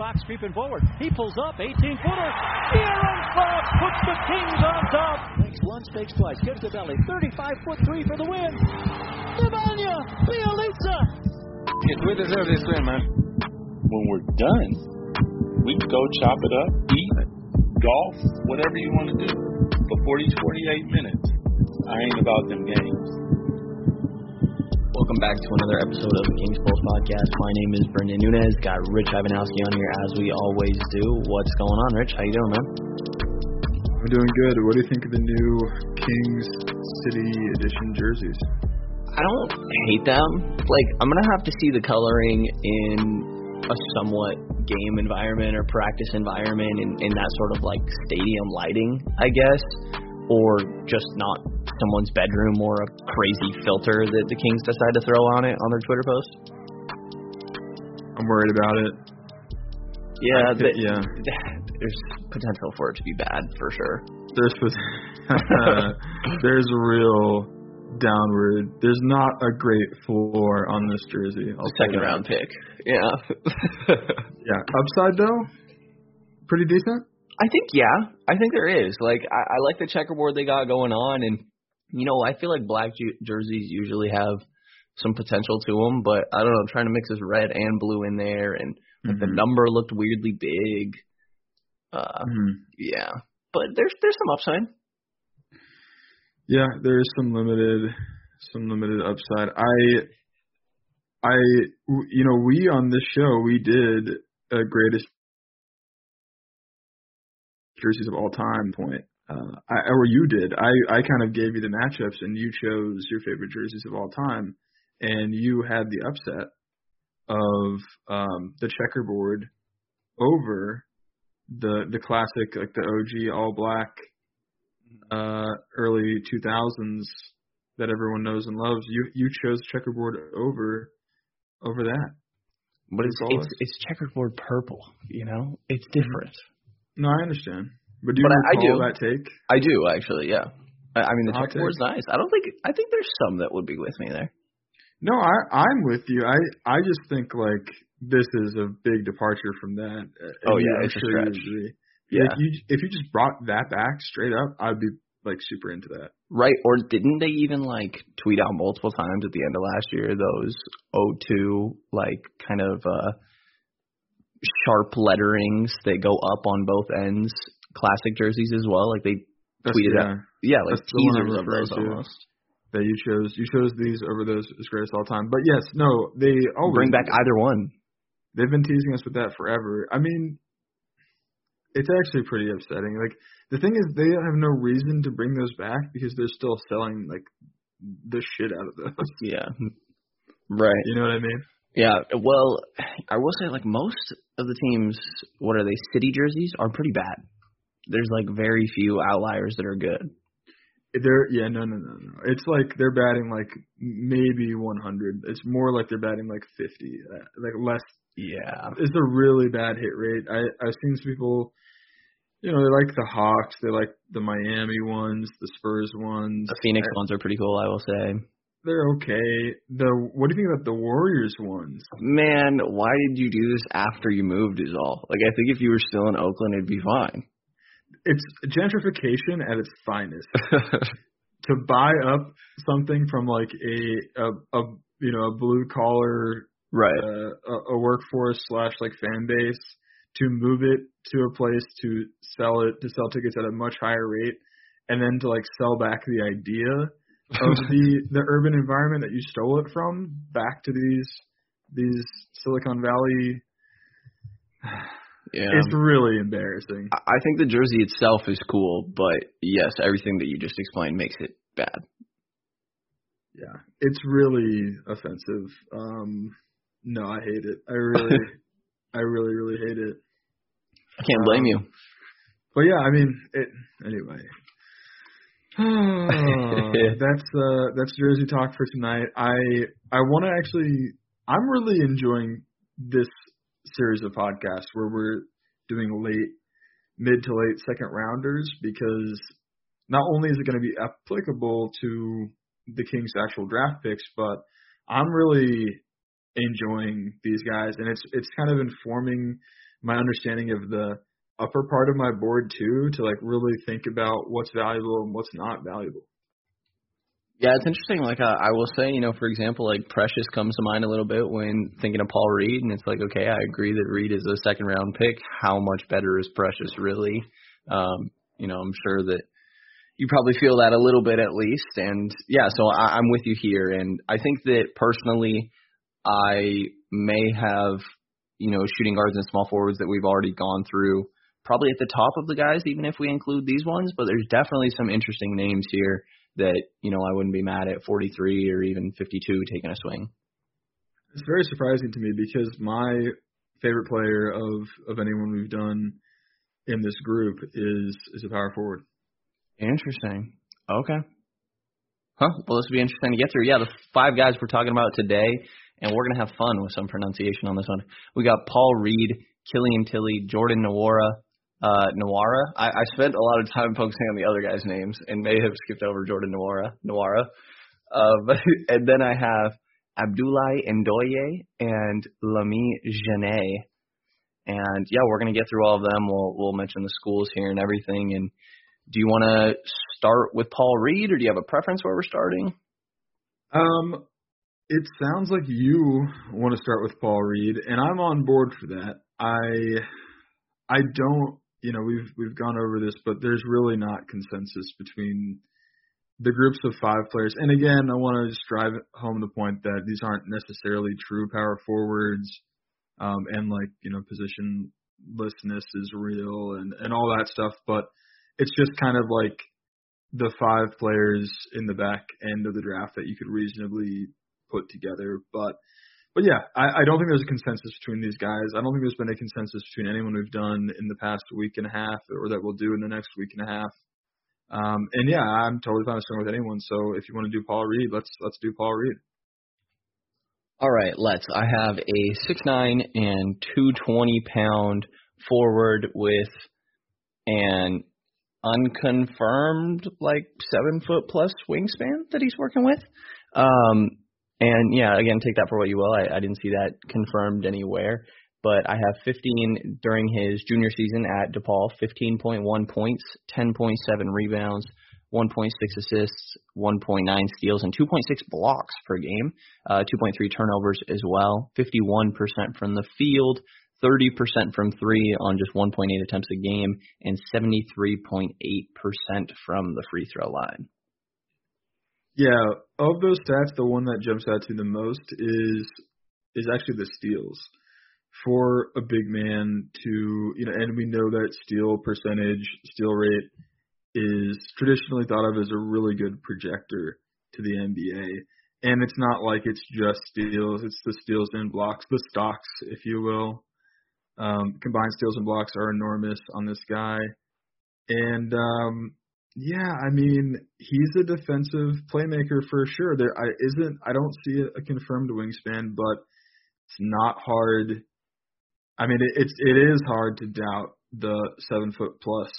Fox creeping forward. He pulls up, 18 footer. De'Aaron Fox puts the Kings on top. Makes once, fakes twice, gives the belly. 35 foot three for the win. Nemanja Bjelica. Yes, we deserve this win, man. When we're done, we can go chop it up, eat, golf, whatever you want to do. But 40, 48 minutes, I ain't about them games. Welcome back to another episode of the Kings Pulse Podcast. My name is Brendan Nunez. Got Rich Ivanowski on here as we always do. What's going on, Rich? How you doing, man? I'm doing good. What do you think of the new Kings City Edition jerseys? I don't hate them. Like, I'm gonna have to see the coloring in a somewhat game environment or practice environment in, in that sort of like stadium lighting, I guess, or just not someone's bedroom or a crazy filter that the Kings decide to throw on it on their Twitter post? I'm worried about it. Yeah, the, yeah. There's potential for it to be bad for sure. There's there's a real downward. There's not a great floor on this jersey. I'll Second round pick. Yeah. yeah. Upside though, pretty decent. I think yeah. I think there is. Like I, I like the checkerboard they got going on, and you know, I feel like black jerseys usually have some potential to them, but I don't know, I'm trying to mix this red and blue in there, and like mm-hmm. the number looked weirdly big. Uh, mm-hmm. Yeah, but there's there's some upside. Yeah, there is some limited some limited upside. I I you know we on this show we did a greatest jerseys of all time point uh, I, or you did. I, I kind of gave you the matchups, and you chose your favorite jerseys of all time, and you had the upset of um, the checkerboard over the the classic, like the OG all black, uh, early 2000s that everyone knows and loves. You you chose checkerboard over over that. But it's it's, it's checkerboard purple. You know, it's different. No, I understand. But do you but recall I, I do. that take? I do actually. Yeah. I, I mean, the checkerboard's nice. I don't think. I think there's some that would be with me there. No, I I'm with you. I I just think like this is a big departure from that. Oh yeah, it's a stretch. Yeah. If you if you just brought that back straight up, I'd be like super into that. Right. Or didn't they even like tweet out multiple times at the end of last year those O2 like kind of uh sharp letterings that go up on both ends classic jerseys as well. Like they That's, tweeted yeah. out, yeah, like That's teasers of those almost. That you chose, you chose these over those as greatest all time. But yes, no, they always bring back either one. They've been teasing us with that forever. I mean, it's actually pretty upsetting. Like the thing is, they have no reason to bring those back because they're still selling like the shit out of those. Yeah, right. You know what I mean? Yeah. Well, I will say like most of the teams, what are they? City jerseys are pretty bad there's like very few outliers that are good. They're yeah no no no no. It's like they're batting like maybe 100. It's more like they're batting like 50, uh, like less. Yeah, it's a really bad hit rate. I I've seen some people, you know, they like the Hawks, they like the Miami ones, the Spurs ones. The Phoenix I, ones are pretty cool, I will say. They're okay. The what do you think about the Warriors ones? Man, why did you do this after you moved? Is all. Like I think if you were still in Oakland, it'd be fine. it's gentrification at its finest. to buy up something from like a a, a you know a blue collar right uh, a, a workforce slash like fan base to move it to a place to sell it to sell tickets at a much higher rate and then to like sell back the idea of the the urban environment that you stole it from back to these these Silicon Valley yeah. It's really embarrassing. I think the jersey itself is cool, but yes, everything that you just explained makes it bad. Yeah, it's really offensive. Um no, I hate it. I really I really really hate it. I can't blame um, you. But yeah, I mean, it anyway. that's uh that's jersey talk for tonight. I I want to actually I'm really enjoying this series of podcasts where we're doing late, mid to late second rounders because not only is it going to be applicable to the Kings' actual draft picks, but I'm really enjoying these guys, and it's it's kind of informing my understanding of the upper part of my board too, to like really think about what's valuable and what's not valuable. Yeah, it's interesting. Like uh, I will say, you know, for example, like Precious comes to mind a little bit when thinking of Paul Reed, and it's like, okay, I agree that Reed is a second round pick. How much better is Precious really? Um, you know, I'm sure that you probably feel that a little bit at least. And yeah, so I, I'm with you here. And I think that personally, I may have, you know, shooting guards and small forwards that we've already gone through probably at the top of the guys, even if we include these ones. But there's definitely some interesting names here that you know I wouldn't be mad at 43 or even 52 taking a swing. It's very surprising to me because my favorite player of of anyone we've done in this group is is a power forward. Interesting. Okay. Huh. Well, this will be interesting to get through. Yeah, the five guys we're talking about today, and we're gonna have fun with some pronunciation on this one. We got Paul Reed, Killian Tillie, Jordan Nwora, uh, Nwara. I, I spent a lot of time focusing on the other guys' names and may have skipped over Jordan Nwara. Nwara. Uh, but, and then I have Abdoulaye Ndoye and Lamine Diane. And yeah, we're gonna get through all of them. We'll we'll mention the schools here and everything. And do you want to start with Paul Reed, or do you have a preference where we're starting? Um, it sounds like you want to start with Paul Reed, and I'm on board for that. I I don't you know, we've we've gone over this, but there's really not consensus between the groups of five players. And again, I want to just drive home the point that these aren't necessarily true power forwards, um, and like you know, positionlessness is real and and all that stuff. But it's just kind of like the five players in the back end of the draft that you could reasonably put together. But but yeah, I, I don't think there's a consensus between these guys. I don't think there's been a consensus between anyone we've done in the past week and a half, or that we'll do in the next week and a half. Um, and yeah, I'm totally fine with anyone. So if you want to do Paul Reed, let's let's do Paul Reed. All right, let's. I have a six nine and two twenty pound forward with an unconfirmed like seven foot plus wingspan that he's working with. Um, and yeah, again, take that for what you will. I, I didn't see that confirmed anywhere. But I have 15 during his junior season at DePaul, 15.1 points, 10.7 rebounds, 1.6 assists, 1.9 steals, and 2.6 blocks per game. Uh, 2.3 turnovers as well. 51% from the field, 30% from three on just 1.8 attempts a game, and 73.8% from the free throw line. Yeah, of those stats, the one that jumps out to the most is is actually the steals. For a big man to you know, and we know that steal percentage, steal rate is traditionally thought of as a really good projector to the NBA. And it's not like it's just steals; it's the steals and blocks, the stocks, if you will. Um, combined steals and blocks are enormous on this guy, and um, yeah, I mean, he's a defensive playmaker for sure. There I isn't I don't see a confirmed wingspan, but it's not hard. I mean, it, it's it is hard to doubt the seven foot plus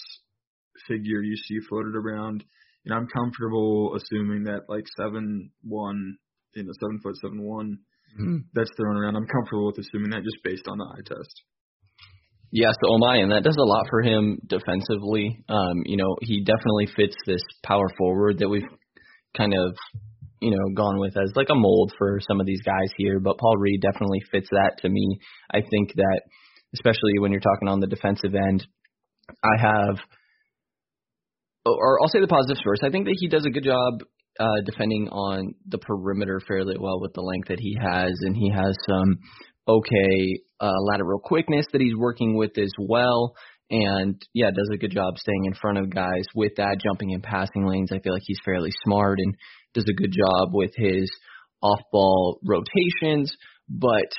figure you see floated around. And I'm comfortable assuming that like seven one, you know, seven foot seven one mm-hmm. that's thrown around. I'm comfortable with assuming that just based on the eye test. Yeah, so Omai, and that does a lot for him defensively. Um, you know, he definitely fits this power forward that we've kind of, you know, gone with as like a mold for some of these guys here. But Paul Reed definitely fits that to me. I think that, especially when you're talking on the defensive end, I have, or I'll say the positives first. I think that he does a good job uh, defending on the perimeter fairly well with the length that he has, and he has some okay uh, lateral quickness that he's working with as well. And yeah, does a good job staying in front of guys with that, jumping in passing lanes. I feel like he's fairly smart and does a good job with his off ball rotations, but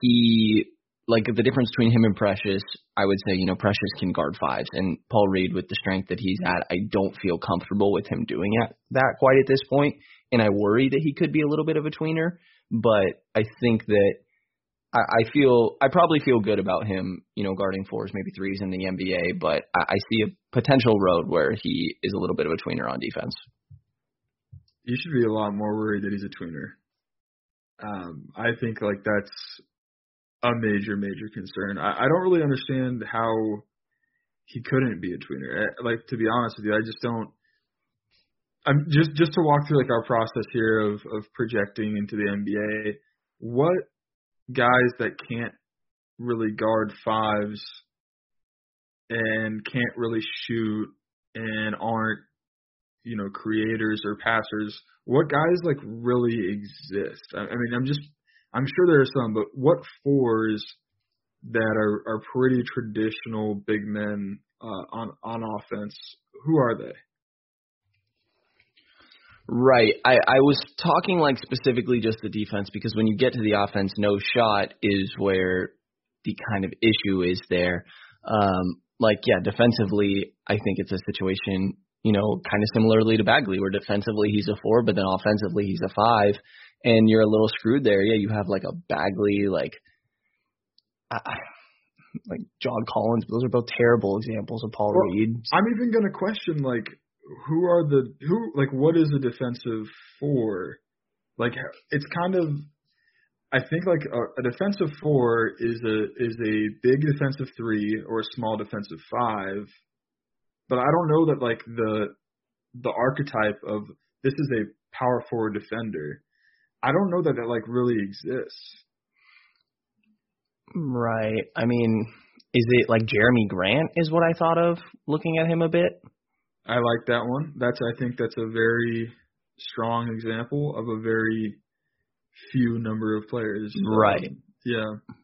he like the difference between him and Precious, I would say, you know, Precious can guard fives, and Paul Reed with the strength that he's at, I don't feel comfortable with him doing that quite at this point, and I worry that he could be a little bit of a tweener. But I think that I, I feel I probably feel good about him, you know, guarding fours, maybe threes in the NBA. But I, I see a potential road where he is a little bit of a tweener on defense. You should be a lot more worried that he's a tweener. Um, I think like that's a major, major concern. I, I don't really understand how he couldn't be a tweener. Like to be honest with you, I just don't. I'm just just to walk through like our process here of of projecting into the NBA. What guys that can't really guard fives and can't really shoot and aren't you know creators or passers what guys like really exist? I, I mean i'm just i'm sure there are some but what fours that are are pretty traditional big men uh on on offense who are they Right. I, I was talking like specifically just the defense because when you get to the offense, no shot is where the kind of issue is there. Um, like, yeah, defensively, I think it's a situation, you know, kind of similarly to Bagley, where defensively he's a four, but then offensively he's a five, and you're a little screwed there. Yeah, you have like a Bagley, like, I, like John Collins. Those are both terrible examples of Paul well, Reed. I'm even going to question like who are the who like what is a defensive four? Like it's kind of I think like a, a defensive four is a is a big defensive three or a small defensive five, but I don't know that like the the archetype of this is a power forward defender. I don't know that that like really exists. Right. I mean, is it like Jerami Grant is what I thought of looking at him a bit? I like that one. That's I think that's a very strong example of a very few number of players. Right. Um, yeah.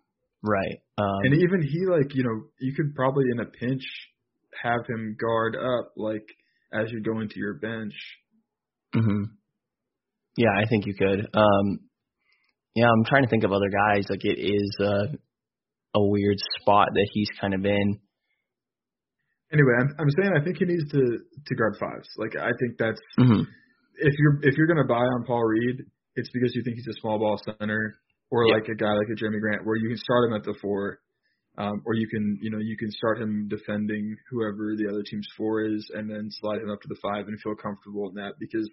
Right. Um, and even he like, you know, you could probably in a pinch have him guard up like as you go into your bench. Mhm. Yeah, I think you could. Um yeah, I'm trying to think of other guys like it is uh, a weird spot that he's kind of in. Anyway, I'm I'm saying I think he needs to to guard fives. Like I think that's mm-hmm. if you're if you're gonna buy on Paul Reed, it's because you think he's a small ball center or Yep. like a guy like a Jerami Grant where you can start him at the four, um, or you can you know you can start him defending whoever the other team's four is, and then slide him up to the five and feel comfortable in that because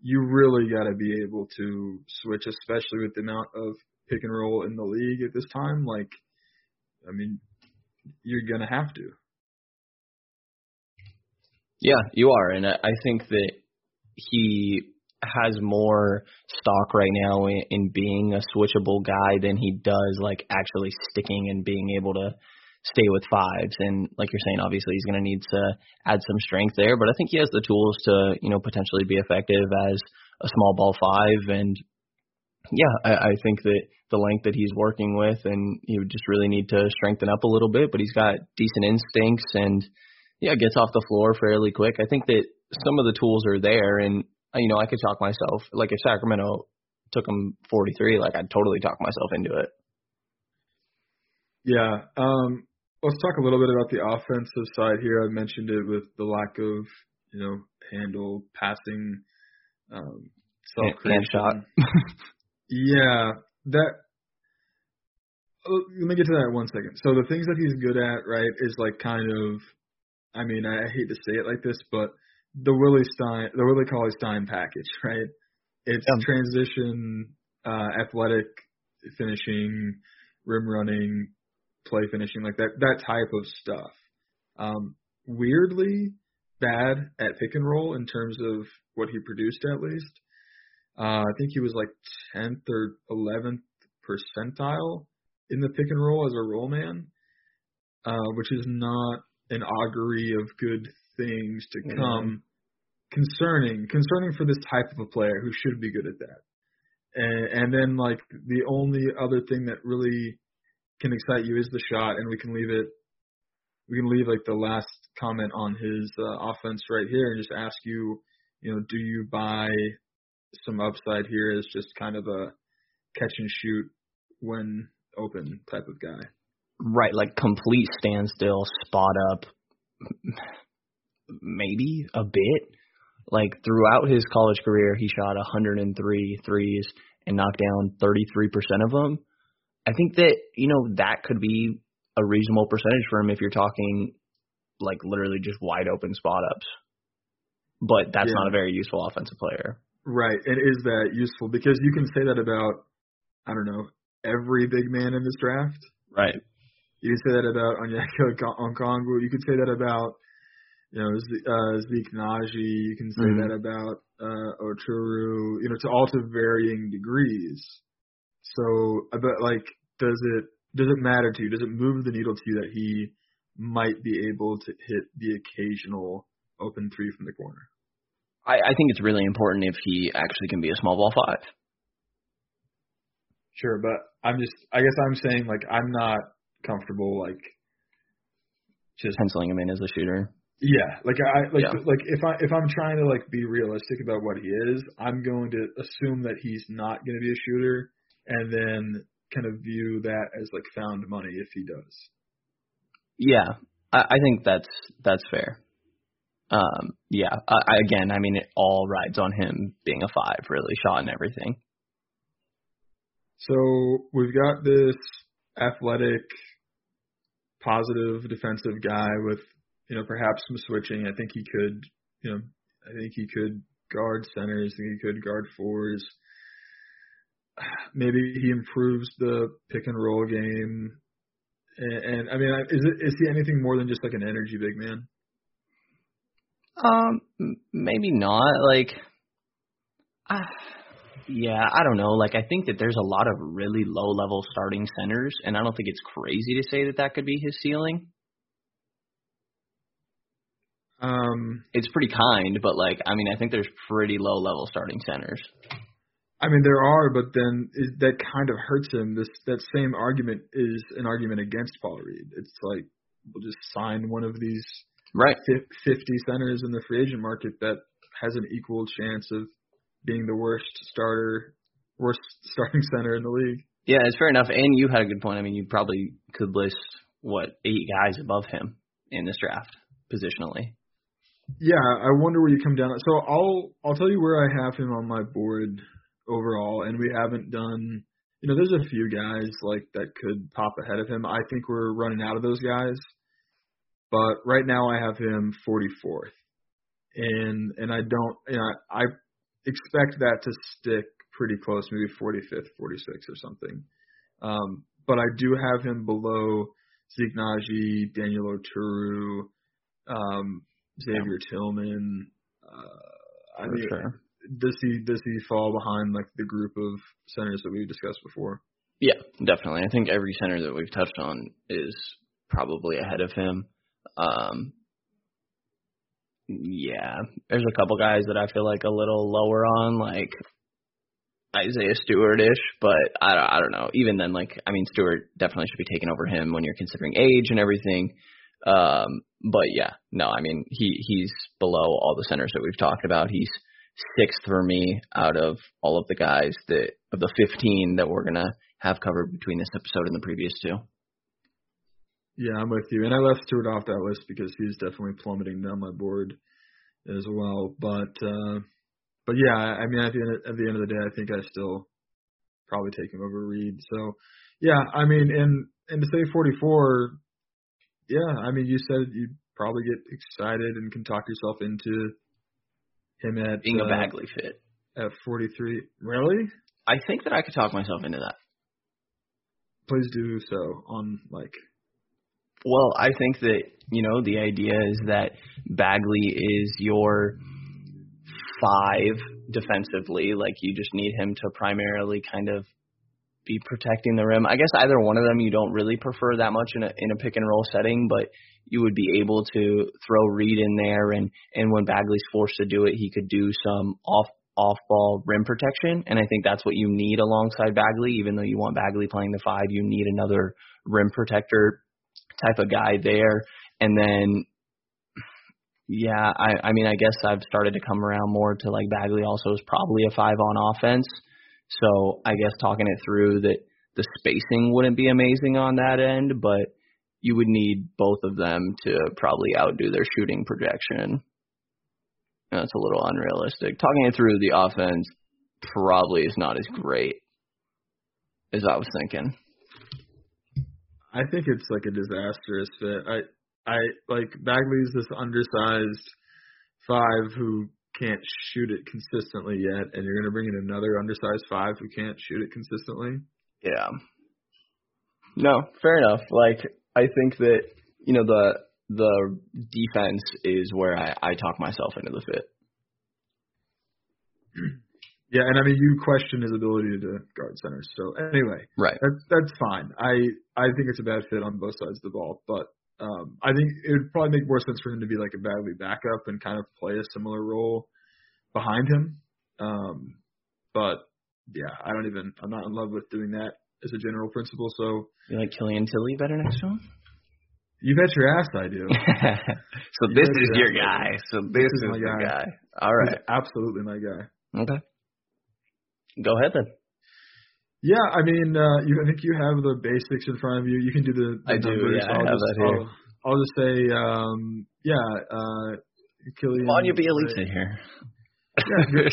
you really got to be able to switch, especially with the amount of pick and roll in the league at this time. Like, I mean, you're gonna have to. Yeah, you are, and I think that he has more stock right now in, in being a switchable guy than he does like actually sticking and being able to stay with fives. And like you're saying, obviously he's going to need to add some strength there, but I think he has the tools to you know potentially be effective as a small ball five. And yeah, I, I think that the length that he's working with, and he would just really need to strengthen up a little bit. But he's got decent instincts and yeah, gets off the floor fairly quick. I think that some of the tools are there, and you know, I could talk myself. Like if Sacramento took him 43, like I'd totally talk myself into it. Yeah. Um, let's talk a little bit about the offensive side here. I mentioned it with the lack of, you know, handle, passing, um, self Hand shot. yeah, that. Let me get to that in one second. So the things that he's good at, right, is like kind of, I mean, I hate to say it like this, but the Willie Stein, the Willie Cauley Stein package, right? It's Yeah. transition, uh, athletic finishing, rim running, play finishing, like that that type of stuff. Um, weirdly bad at pick and roll in terms of what he produced at least. Uh, I think he was like 10th or 11th percentile in the pick and roll as a roll man, uh, which is not an augury of good things to come. Mm-hmm. Concerning, concerning for this type of a player who should be good at that. And, and then like the only other thing that really can excite you is the shot, and we can leave it. We can leave like the last comment on his uh, offense right here, and just ask you, you know, do you buy some upside here as just kind of a catch and shoot when open type of guy? Right, like complete standstill, spot up, maybe a bit. Like throughout his college career, he shot 103 threes and knocked down 33% of them. I think that, you know, that could be a reasonable percentage for him if you're talking like literally just wide open spot ups. But that's yeah. not a very useful offensive player. Right. And is that useful? Because you can say that about, I don't know, every big man in this draft. Right. You can say that about Onyeka Okongwu. You could say that about, you know, uh, Zeke Nnaji. You can say mm-hmm. that about uh, Oturu. You know, to all to varying degrees. So, but like, does it does it matter to you? Does it move the needle to you that he might be able to hit the occasional open three from the corner? I, I think it's really important if he actually can be a small ball five. Sure, but I'm just I guess I'm saying like I'm not comfortable like just penciling him in as a shooter. Yeah, like I like yeah. like if I if I'm trying to like be realistic about what he is, I'm going to assume that he's not going to be a shooter, and then kind of view that as like found money if he does. Yeah, I, I think that's that's fair. Um, yeah, I, I, again, I mean, it all rides on him being a five, really, shot and everything. So we've got this athletic, positive defensive guy with, you know, perhaps some switching. I think he could, you know, I think he could guard centers. I think he could guard fours. Maybe he improves the pick and roll game. And, and I mean, is it is he anything more than just like an energy big man? Um, maybe not. Like, uh, yeah, I don't know. Like, I think that there's a lot of really low level starting centers, and I don't think it's crazy to say that that could be his ceiling. Um, it's pretty kind, but like, I mean, I think there's pretty low level starting centers. I mean, there are, but then it, that kind of hurts him. This that same argument is an argument against Paul Reed. It's like we'll just sign one of these right 50 centers in the free agent market that has an equal chance of being the worst starter, worst starting center in the league. Yeah, it's fair enough. And you had a good point. I mean, you probably could list what eight guys above him in this draft positionally. Yeah, I wonder where you come down. So I'll I'll tell you where I have him on my board overall, and we haven't done. You know, there's a few guys like that could pop ahead of him. I think we're running out of those guys, but right now I have him 44th, and and I don't. You know, I expect that to stick pretty close, maybe 45th, 46th or something. Um, but I do have him below Zeke Nnaji, Daniel Oturu, um, Xavier yeah. Tillman. Uh, I mean, sure. does he does he fall behind like the group of centers that we've discussed before? Yeah, definitely. I think every center that we've touched on is probably ahead of him. Um, yeah, there's a couple guys that I feel like a little lower on, like Isaiah Stewart-ish, but I don't, I don't know. Even then, like I mean, Stewart definitely should be taken over him when you're considering age and everything. Um, but yeah, no, I mean he he's below all the centers that we've talked about. He's sixth for me out of all of the guys that of the 15 that we're gonna have covered between this episode and the previous two. Yeah, I'm with you. And I left Stewart off that list because he's definitely plummeting down my board as well. But uh but yeah, I mean at the end of, at the end of the day I think I still probably take him over Reed. So yeah, I mean and and to say 44, yeah, I mean you said you'd probably get excited and can talk yourself into him at being uh, a Bagley fit at 43. Really? I think that I could talk myself into that. Please do so on like Well, I think that you know the idea is that Bagley is your five defensively. Like you just need him to primarily kind of be protecting the rim. I guess either one of them you don't really prefer that much in a in a pick and roll setting, but you would be able to throw Reed in there and and when Bagley's forced to do it, he could do some off off ball rim protection and I think that's what you need alongside Bagley even though you want Bagley playing the 5, you need another rim protector type of guy there and then yeah, I I mean I guess I've started to come around more to like Bagley also is probably a 5 on offense. So, I guess talking it through that the spacing wouldn't be amazing on that end, but you would need both of them to probably outdo their shooting projection. That's a little unrealistic. Talking it through, the offense probably is not as great as I was thinking. I think it's like a disastrous fit. I I like Bagley's this undersized five who can't shoot it consistently yet, and you're gonna bring in another undersized five who can't shoot it consistently. Yeah. No, fair enough. Like I think that you know the the defense is where I, I talk myself into the fit. Yeah, and I mean you question his ability to guard centers. So anyway, right, that's that's fine. I I think it's a bad fit on both sides of the ball, but um, I think it would probably make more sense for him to be like a Bagley backup and kind of play a similar role behind him. Um, but yeah, I don't even. I'm not in love with doing that as a general principle. So you like Killian Tillie better next to him? You bet your ass I do. so you this is your guy. So this, this is, is, my guy. guy. All right. He's absolutely my guy. Okay. Go ahead then. Yeah, I mean, uh, you, I think you have the basics in front of you. You can do the, the I numbers. do. Yeah, I'll I have just, that here. I'll, I'll just say, um, yeah, uh, Killian. You be elite here. yeah,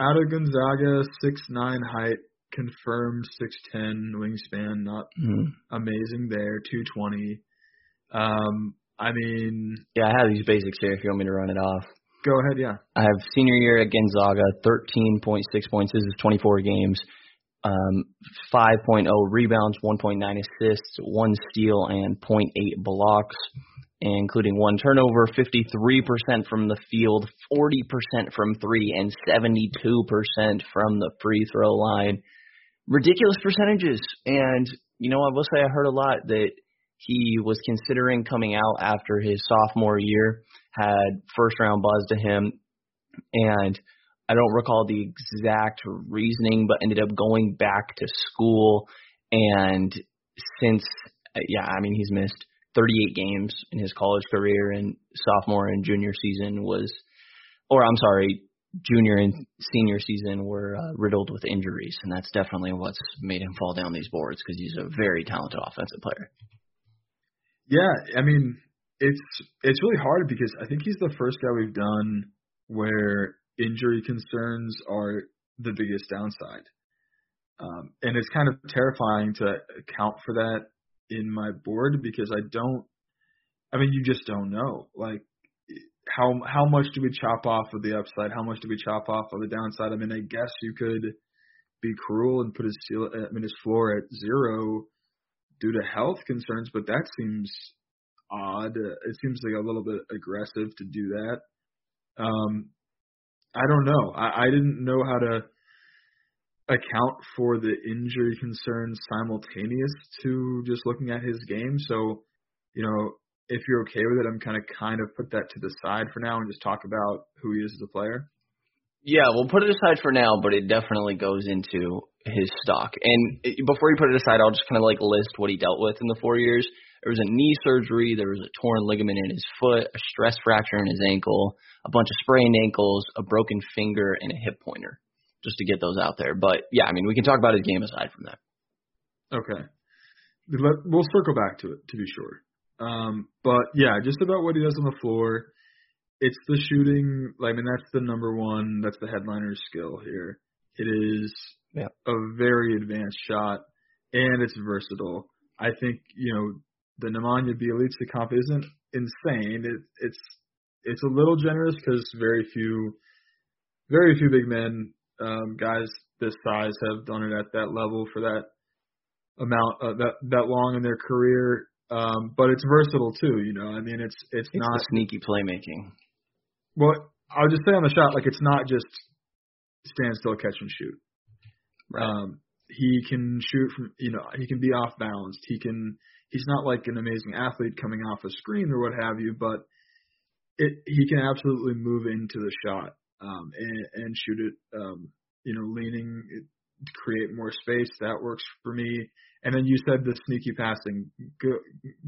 out of Gonzaga, six nine height, confirmed six ten wingspan, not mm-hmm. amazing there, two twenty. Um, I mean, yeah, I have these basics here. If you want me to run it off. Go ahead, yeah. I have senior year at Gonzaga, 13.6 points. This is 24 games. Um, 5.0 rebounds, 1.9 assists, one steal, and 0.8 blocks, including one turnover, 53% from the field, 40% from three, and 72% from the free throw line. Ridiculous percentages. And, you know, I will say I heard a lot that he was considering coming out after his sophomore year, had first round buzz to him, and I don't recall the exact reasoning, but ended up going back to school. And since, yeah, I mean, he's missed 38 games in his college career, and sophomore and junior season was, or I'm sorry, junior and senior season were uh, riddled with injuries, and that's definitely what's made him fall down these boards because he's a very talented offensive player. Yeah, I mean, it's it's really hard because I think he's the first guy we've done where injury concerns are the biggest downside. Um, and it's kind of terrifying to account for that in my board because I don't I mean you just don't know. Like how how much do we chop off of the upside? How much do we chop off of the downside? I mean, I guess you could be cruel and put his seal I mean his floor at zero due to health concerns, but that seems odd. It seems like a little bit aggressive to do that. Um, I don't know. I, I didn't know how to account for the injury concerns simultaneous to just looking at his game. So, you know, if you're okay with it, I'm kind of kind of put that to the side for now and just talk about who he is as a player. Yeah, we'll put it aside for now, but it definitely goes into his stock. And before you put it aside, I'll just kind of like list what he dealt with in the four years. There was a knee surgery, there was a torn ligament in his foot, a stress fracture in his ankle, a bunch of sprained ankles, a broken finger, and a hip pointer. Just to get those out there. But yeah, I mean, we can talk about his game aside from that. Okay. We'll circle back to it to be sure. Um, but yeah, just about what he does on the floor. It's the shooting. I mean, that's the number one. That's the headliner's skill here. It is yeah. a very advanced shot, and it's versatile. I think you know the Nemanja Bjelica comp isn't insane. It, it's it's a little generous because very few very few big men um, guys this size have done it at that level for that amount uh, that that long in their career. um, but it's versatile too. You know, I mean, it's it's, it's not sneaky playmaking. Well, I'll just say on the shot, like it's not just stand still, catch and shoot. Right. Um, he can shoot from, you know, he can be off balanced. He can, he's not like an amazing athlete coming off a screen or what have you, but it, he can absolutely move into the shot, um, and, and shoot it, um, you know, leaning, to create more space. That works for me. And then you said the sneaky passing. Go,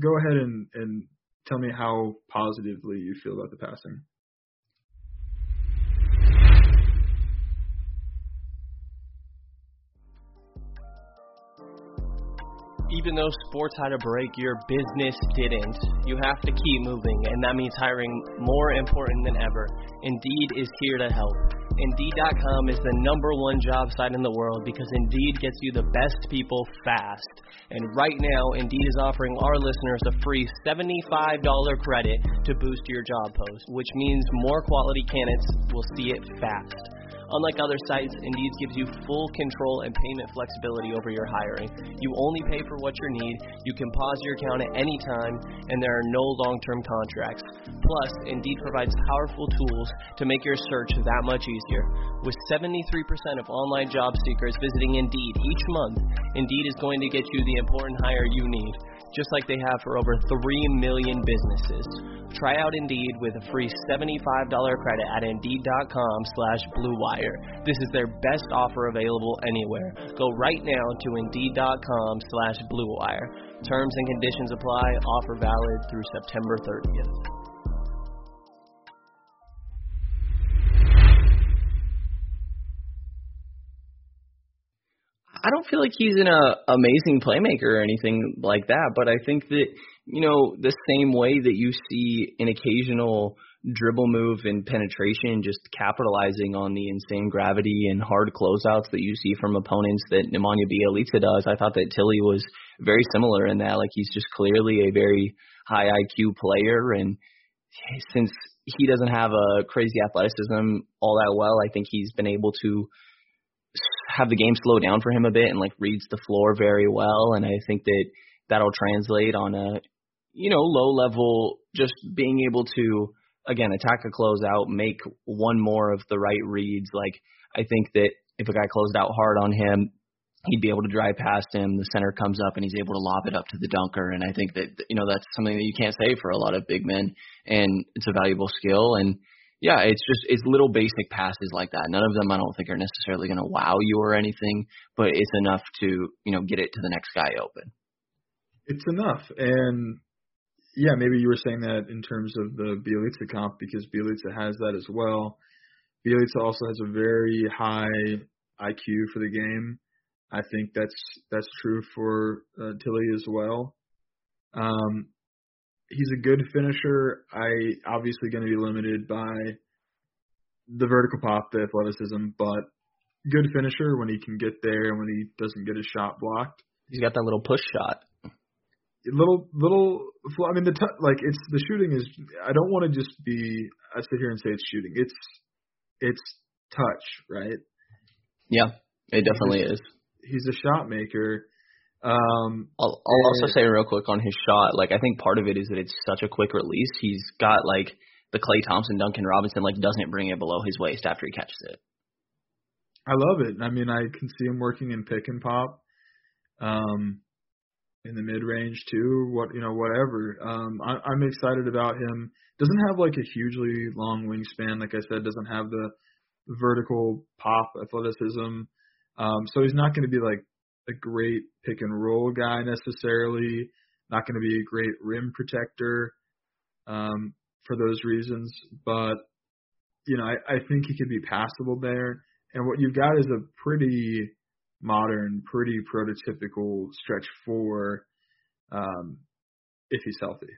go ahead and, and tell me how positively you feel about the passing. Even though sports had a break, your business didn't. You have to keep moving, and that means hiring more important than ever. Indeed is here to help. Indeed.com is the number one job site in the world because Indeed gets you the best people fast. And right now, Indeed is offering our listeners a free $75 credit to boost your job post, which means more quality candidates will see it fast. Unlike other sites, Indeed gives you full control and payment flexibility over your hiring. You only pay for what you need, you can pause your account at any time, and there are no long term contracts. Plus, Indeed provides powerful tools to make your search that much easier. With 73% of online job seekers visiting Indeed each month, Indeed is going to get you the important hire you need just like they have for over 3 million businesses. Try out Indeed with a free $75 credit at Indeed.com slash BlueWire. This is their best offer available anywhere. Go right now to Indeed.com slash BlueWire. Terms and conditions apply. Offer valid through September 30th. I don't feel like he's an uh, amazing playmaker or anything like that, but I think that you know the same way that you see an occasional dribble move and penetration, just capitalizing on the insane gravity and hard closeouts that you see from opponents that Nemanja Bjelica does. I thought that Tillie was very similar in that, like he's just clearly a very high IQ player, and since he doesn't have a crazy athleticism all that well, I think he's been able to have the game slow down for him a bit and like reads the floor very well. And I think that that'll translate on a, you know, low level, just being able to, again, attack a closeout, make one more of the right reads. Like, I think that if a guy closed out hard on him, he'd be able to drive past him. The center comes up and he's able to lob it up to the dunker. And I think that, you know, that's something that you can't say for a lot of big men. And it's a valuable skill. And, yeah, it's just it's little basic passes like that. None of them I don't think are necessarily going to wow you or anything, but it's enough to you know get it to the next guy open. It's enough, and yeah, maybe you were saying that in terms of the Bjelica comp because Bjelica has that as well. Bjelica also has a very high IQ for the game. I think that's that's true for uh, Tillie as well. Um, he's a good finisher. I obviously going to be limited by the vertical pop, the athleticism, but good finisher when he can get there and when he doesn't get his shot blocked. He's got that little push shot. Little, little. I mean, the t- like it's the shooting is. I don't want to just be. I sit here and say it's shooting. It's, it's touch, right? Yeah, it definitely he's, is. He's a shot maker um, I'll, I'll also say real quick on his shot, like I think part of it is that it's such a quick release. He's got like the Klay Thompson, Duncan Robinson, like doesn't bring it below his waist after he catches it. I love it. I mean, I can see him working in pick and pop, um, in the mid range too. What you know, whatever. Um, I, I'm excited about him. Doesn't have like a hugely long wingspan. Like I said, doesn't have the vertical pop athleticism. Um, so he's not going to be like a great pick and roll guy necessarily. Not going to be a great rim protector um, for those reasons, but you know I, I think he could be passable there. And what you've got is a pretty modern, pretty prototypical stretch four um, if he's healthy.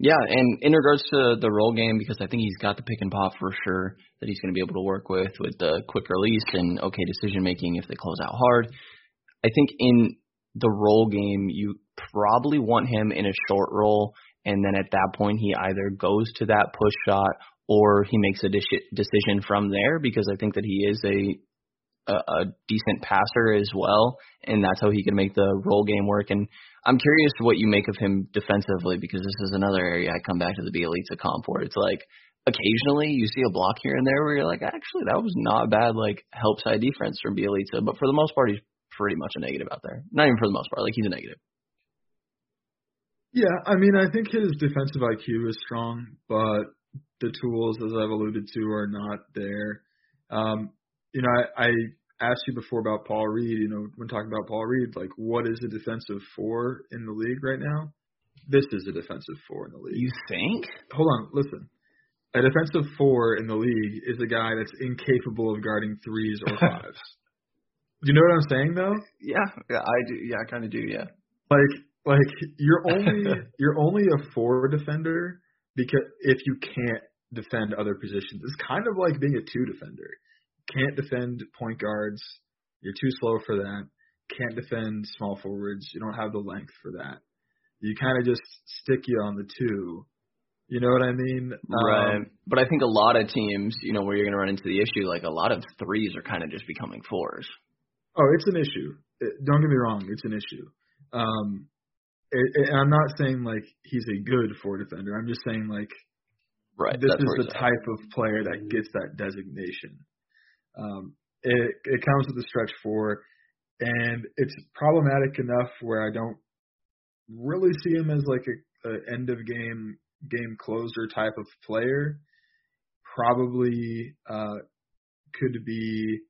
Yeah, and in regards to the roll game, because I think he's got the pick and pop for sure that he's going to be able to work with, with the quick release and okay decision making if they close out hard. I think in the roll game, you probably want him in a short roll, and then at that point, he either goes to that push shot or he makes a decision from there because I think that he is a a, a decent passer as well, and that's how he can make the roll game work. And I'm curious what you make of him defensively because this is another area I come back to the Bjelica comp where it's like occasionally you see a block here and there where you're like, actually that was not bad like help side defense from Bjelica, but for the most part he's pretty much a negative out there. Not even for the most part, like he's a negative. Yeah, I mean I think his defensive IQ is strong, but the tools as I've alluded to are not there. Um, you know, I, I asked you before about Paul Reed, you know, when talking about Paul Reed, like what is a defensive four in the league right now? This is a defensive four in the league. You think? Hold on, listen. A defensive four in the league is a guy that's incapable of guarding threes or fives. Do you know what I'm saying though? Yeah, yeah, I do. Yeah, I kind of do. Yeah. Like, like you're only you're only a four defender because if you can't defend other positions, it's kind of like being a two defender can't defend point guards. You're too slow for that. Can't defend small forwards. You don't have the length for that. You kind of just stick you on the two. You know what I mean? Right. Um, but I think a lot of teams, you know, where you're going to run into the issue, like a lot of threes are kind of just becoming fours. Oh, it's an issue. It, don't get me wrong, it's an issue. Um, it, it, I'm not saying like he's a good four defender. I'm just saying like, right. This is the type of player that gets that designation. Um, it it comes with a stretch four, and it's problematic enough where I don't really see him as like a, a end of game game closer type of player. Probably uh, could be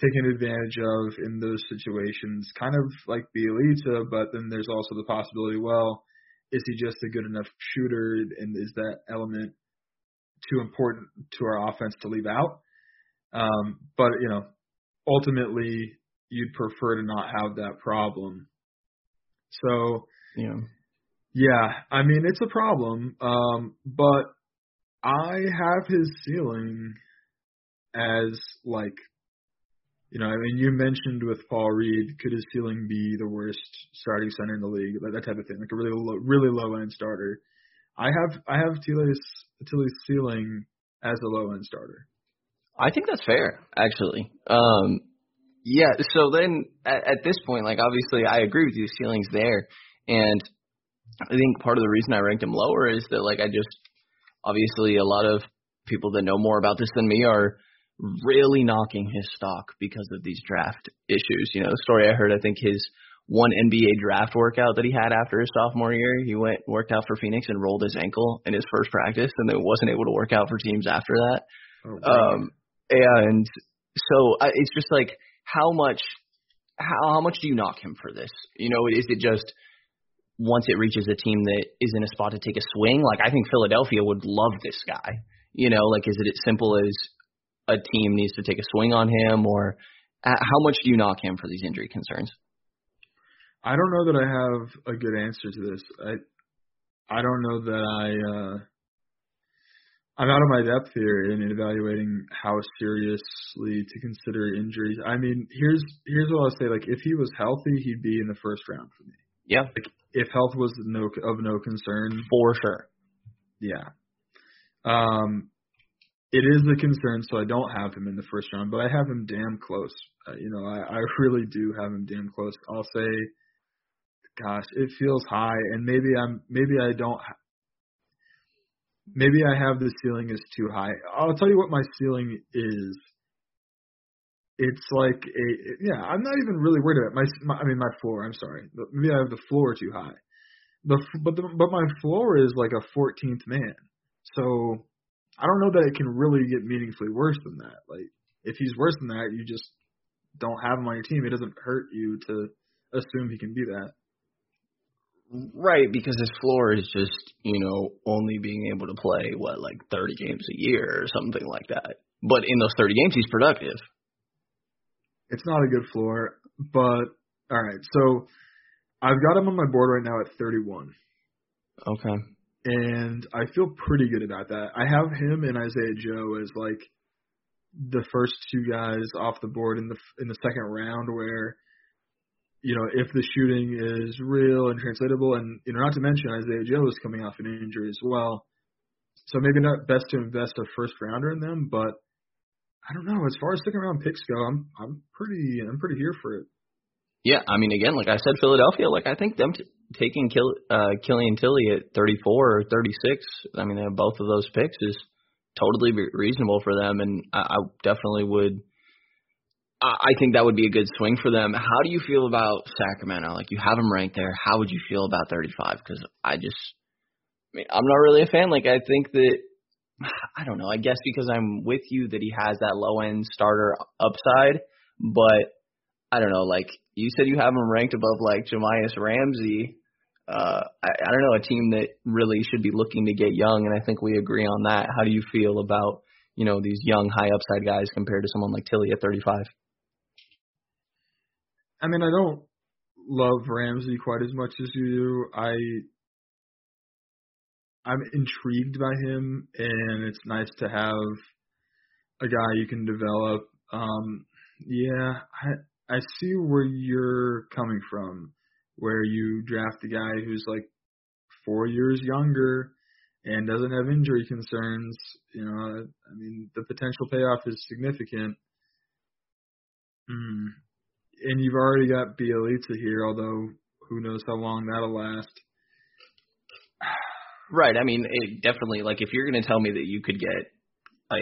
taken advantage of in those situations, kind of like Bjelica, but then there's also the possibility, well, is he just a good enough shooter and is that element too important to our offense to leave out? Um, but you know, ultimately, you'd prefer to not have that problem. So yeah, yeah. I mean, it's a problem. Um, but I have his ceiling as like, you know, I mean, you mentioned with Paul Reed, could his ceiling be the worst starting center in the league? Like that type of thing, like a really low, really low end starter. I have I have Tillie's Tillie's ceiling as a low end starter. I think that's fair, actually. Um, yeah. So then, at, at this point, like obviously, I agree with you. Ceiling's there, and I think part of the reason I ranked him lower is that like I just obviously a lot of people that know more about this than me are really knocking his stock because of these draft issues. You know, the story I heard, I think his one NBA draft workout that he had after his sophomore year, he went worked out for Phoenix and rolled his ankle in his first practice, and then wasn't able to work out for teams after that. Oh, um, and so uh, it's just like how much how how much do you knock him for this? You know, is it just once it reaches a team that is in a spot to take a swing? Like I think Philadelphia would love this guy. You know, like is it as simple as a team needs to take a swing on him, or how much do you knock him for these injury concerns? I don't know that I have a good answer to this. I I don't know that I uh I'm out of my depth here in evaluating how seriously to consider injuries. I mean, here's here's what I'll say. Like, if he was healthy, he'd be in the first round for me. Yeah. Like, if health was no of no concern, for sure. Yeah. Um, it is a concern, so I don't have him in the first round, but I have him damn close. Uh, you know, I, I really do have him damn close. I'll say, gosh, it feels high, and maybe I'm maybe I don't maybe I have the ceiling is too high. I'll tell you what my ceiling is. It's like a yeah. I'm not even really worried about my, my I mean my floor. I'm sorry. Maybe I have the floor too high. The but the, but my floor is like a 14th man. So I don't know that it can really get meaningfully worse than that. Like if he's worse than that, you just don't have him on your team. It doesn't hurt you to assume he can be that. Right, because his floor is just, you know, only being able to play what like 30 games a year or something like that. But in those 30 games he's productive. It's not a good floor, but all right. So I've got him on my board right now at 31. Okay. And I feel pretty good about that. I have him and Isaiah Joe as like the first two guys off the board in the in the second round where you know, if the shooting is real and translatable, and you know, not to mention Isaiah Joe is coming off an injury as well, so maybe not best to invest a first rounder in them, but I don't know. As far as second round picks go, I'm I'm pretty I'm pretty here for it. Yeah, I mean, again, like I said, Philadelphia, like I think them t- taking Kill, uh, Killian Tillie at 34 or 36, I mean, they have both of those picks is totally re- reasonable for them, and I, I definitely would. I I think that would be a good swing for them. How do you feel about Sacramento? Like you have them ranked there. How would you feel about 35? Because I just, I mean, I'm not really a fan. Like I think that I don't know. I guess because I'm with you that he has that low end starter upside, but I don't know. Like you said, you have him ranked above like Jahmi'us Ramsey. Uh, I, I don't know a team that really should be looking to get young, and I think we agree on that. How do you feel about you know these young high upside guys compared to someone like Tillie at 35? I mean, I don't love Ramsey quite as much as you do. I I'm intrigued by him, and it's nice to have a guy you can develop. Um, yeah, I I see where you're coming from, where you draft a guy who's like four years younger and doesn't have injury concerns. You know, I mean, the potential payoff is significant. Mm. And you've already got Bjelica here, although who knows how long that'll last. Right. I mean, it definitely like if you're going to tell me that you could get a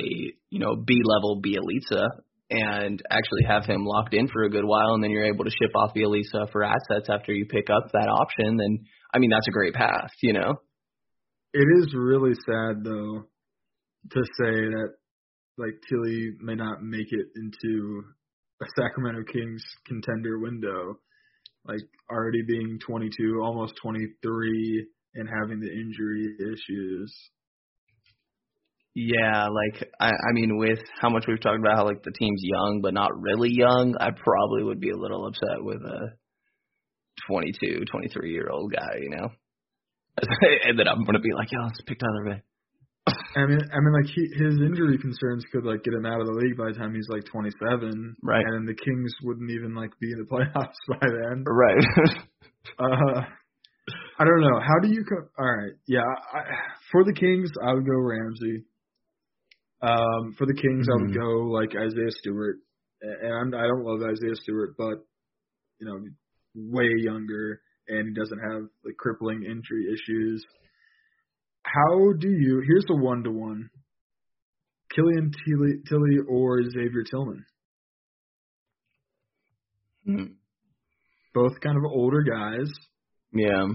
you know B level Bjelica and actually have him locked in for a good while, and then you're able to ship off Bjelica for assets after you pick up that option, then I mean that's a great path, you know. It is really sad though to say that like Tillie may not make it into a Sacramento Kings contender window, like already being 22, almost 23 and having the injury issues. Yeah, like I, I mean, with how much we've talked about how like the team's young but not really young, I probably would be a little upset with a 22, 23 year old guy, you know. and then I'm gonna be like, yeah, let's pick Tyler Bey. I mean, I mean, like he, his injury concerns could like get him out of the league by the time he's like 27, right? And then the Kings wouldn't even like be in the playoffs by then, right? uh, I don't know. How do you co- All right, yeah. I, for the Kings, I would go Ramsey. Um, for the Kings, mm-hmm. I would go like Isaiah Stewart, and I'm, I don't love Isaiah Stewart, but you know, way younger, and he doesn't have like crippling injury issues. How do you? Here's a one to one. Killian Tilly, Tillie or Xavier Tillman. Hmm. Both kind of older guys. Yeah.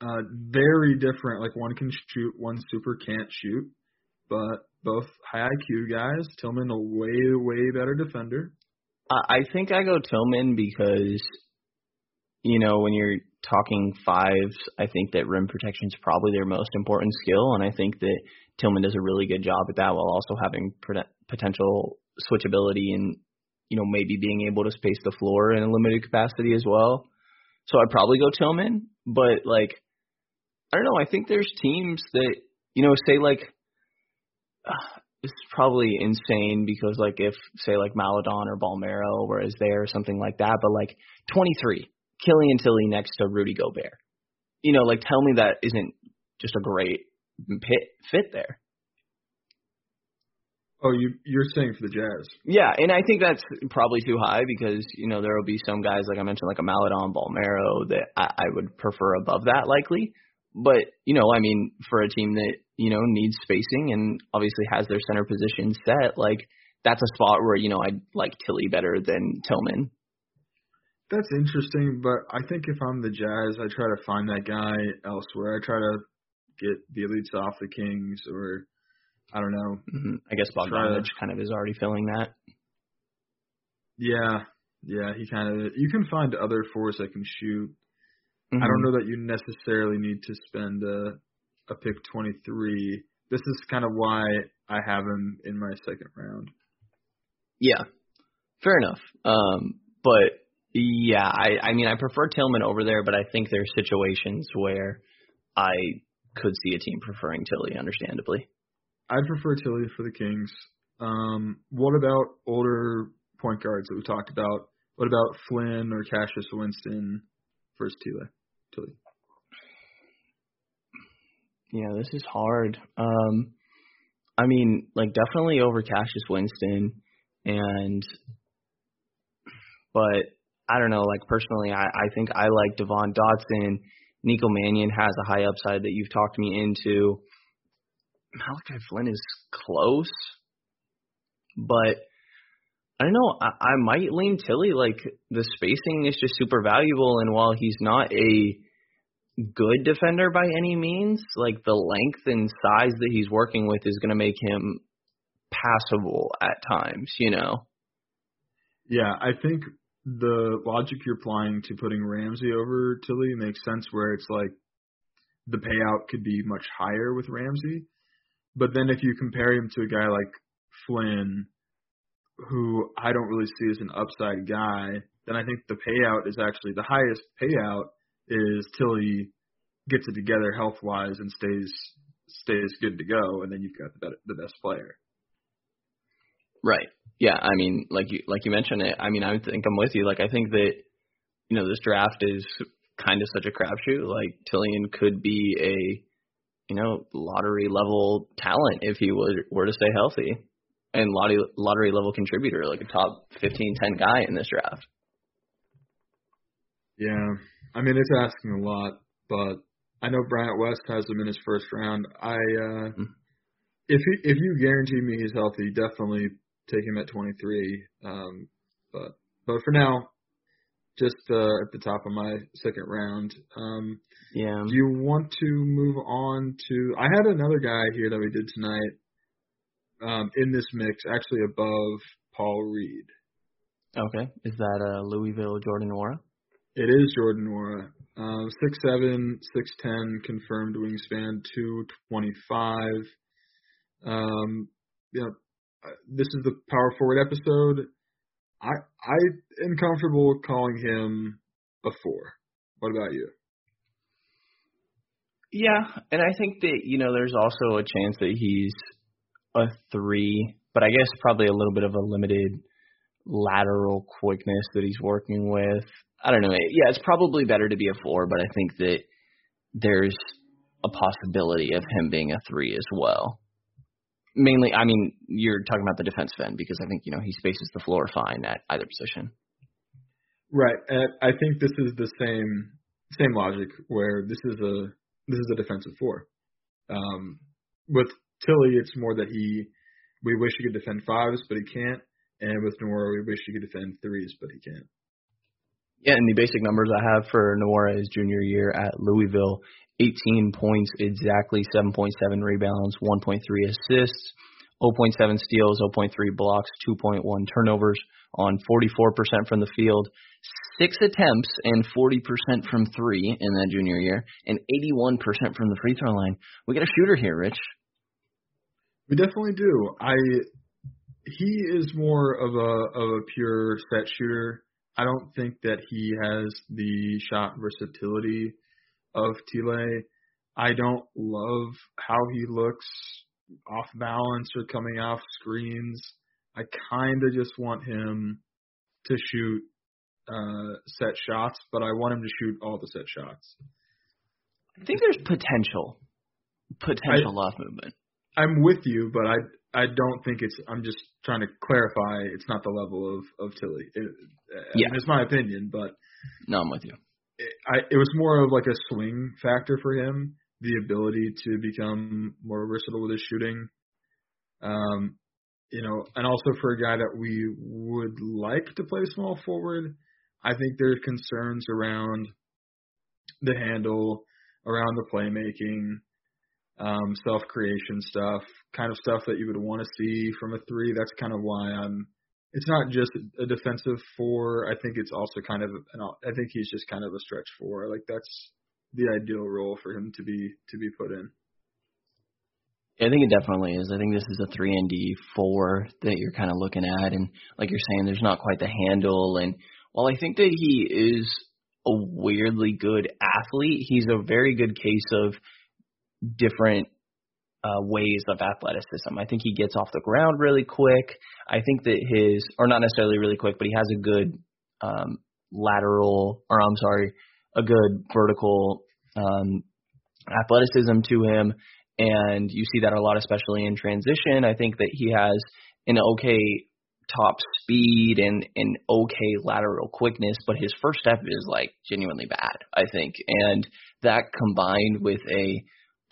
Uh, very different. Like one can shoot, one super can't shoot, but both high IQ guys. Tillman a way way better defender. I think I go Tillman because, you know, when you're talking fives, I think that rim protection is probably their most important skill, and I think that Tillman does a really good job at that while also having potential switchability and, you know, maybe being able to space the floor in a limited capacity as well. So I'd probably go Tillman, but like, I don't know. I think there's teams that, you know, say like, uh, it's probably insane because like if say like Maledon or Bolmaro were as there or something like that, but like 23, Killian Tillie next to Rudy Gobert. You know, like tell me that isn't just a great pit, fit there. Oh, you you're saying for the Jazz? Yeah, and I think that's probably too high because you know there will be some guys like I mentioned, like a Maledon, Bolmaro, that I, I would prefer above that likely. But you know, I mean, for a team that you know needs spacing and obviously has their center position set, like that's a spot where you know I'd like Tillie better than Tillman. That's interesting, but I think if I'm the Jazz, I try to find that guy elsewhere. I try to get Bjelica off the Kings or I don't know. Mm-hmm. I guess Bogdanovich kind of is already filling that. Yeah, yeah, he kind of. You can find other fours that can shoot. Mm-hmm. I don't know that you necessarily need to spend a a pick 23. This is kind of why I have him in my second round. Yeah, fair enough. Um, but yeah, I I mean I prefer Tillman over there, but I think there's situations where I could see a team preferring Tillie, understandably. I prefer Tillie for the Kings. Um, what about older point guards that we talked about? What about Flynn or Cassius Winston versus Tillie? Tillie. Yeah, this is hard. Um, I mean, like definitely over Cassius Winston, and but I don't know, like personally, I, I think I like Devon Dotson. Nico Mannion has a high upside that you've talked me into. Malachi Flynn is close, but I don't know. I, I might lean Tillie. Like the spacing is just super valuable, and while he's not a good defender by any means, like the length and size that he's working with is going to make him passable at times. You know. Yeah, I think the logic you're applying to putting Ramsey over Tillie makes sense where it's like the payout could be much higher with Ramsey. But then if you compare him to a guy like Flynn, who I don't really see as an upside guy, then I think the payout is actually the highest payout is Tillie gets it together health wise and stays stays good to go, and then you've got the the best player. Right. Yeah. I mean, like you like you mentioned it. I mean, I think I'm with you. Like I think that you know this draft is kind of such a crapshoot. Like Tillman could be a you know lottery level talent if he were were to stay healthy, and lottery lottery level contributor, like a top 15, 10 guy in this draft. Yeah. I mean, it's asking a lot, but I know Bryant West has him in his first round. I uh mm-hmm. if he, if you guarantee me he's healthy, definitely take him at 23. Um, but but for now, just uh, at the top of my second round. Um, yeah. Do you want to move on to? I had another guy here that we did tonight um, in this mix, actually above Paul Reed. Okay. Is that uh, Louisville Jordan Nwora? It is Jordan Nwora. Um, six ten, confirmed wingspan, two twenty five. Um, you know, this is the power forward episode. I I am comfortable calling him a four. What about you? Yeah, and I think that you know there's also a chance that he's a three, but I guess probably a little bit of a limited lateral quickness that he's working with. I don't know. Yeah, it's probably better to be a four, but I think that there's a possibility of him being a three as well mainly, I mean, you're talking about the defensive end because I think you know he spaces the floor fine at either position. Right. And I think this is the same same logic where this is a this is a defensive four. Um, with Tillie, it's more that he we wish he could defend fives, but he can't. And with Nwora, we wish he could defend threes, but he can't. Yeah, and the basic numbers I have for Nwora his junior year at Louisville, 18 points exactly, 7.7 rebounds, 1.3 assists, 0.7 steals, 0.3 blocks, 2.1 turnovers on 44% from the field, six attempts and 40% from three in that junior year, and 81% from the free throw line. We got a shooter here, Rich. We definitely do. I he is more of a of a pure set shooter. I don't think that he has the shot versatility of Tillie. I don't love how he looks off balance or coming off screens. I kind of just want him to shoot uh, set shots, but I want him to shoot all the set shots. I think there's potential, potential I, off movement. I'm with you, but I I don't think it's. I'm just trying to clarify. It's not the level of of Tillie. It, yeah, it's my opinion, but no, I'm with you. It, I it was more of like a swing factor for him, the ability to become more versatile with his shooting. Um, you know, and also for a guy that we would like to play small forward, I think there's concerns around the handle, around the playmaking um, self creation stuff, kind of stuff that you would want to see from a three. That's kind of why I'm. It's not just a defensive four. I think it's also kind of. An, I think he's just kind of a stretch four. Like that's the ideal role for him to be to be put in. I think it definitely is. I think this is a three and D four that you're kind of looking at, and like you're saying, there's not quite the handle. And while I think that he is a weirdly good athlete, he's a very good case of different uh, ways of athleticism. I think he gets off the ground really quick. I think that his, or not necessarily really quick, but he has a good um, lateral, or I'm sorry, a good vertical um, athleticism to him. And you see that a lot, especially in transition. I think that he has an okay top speed and an okay lateral quickness, but his first step is like genuinely bad, I think. And that combined with a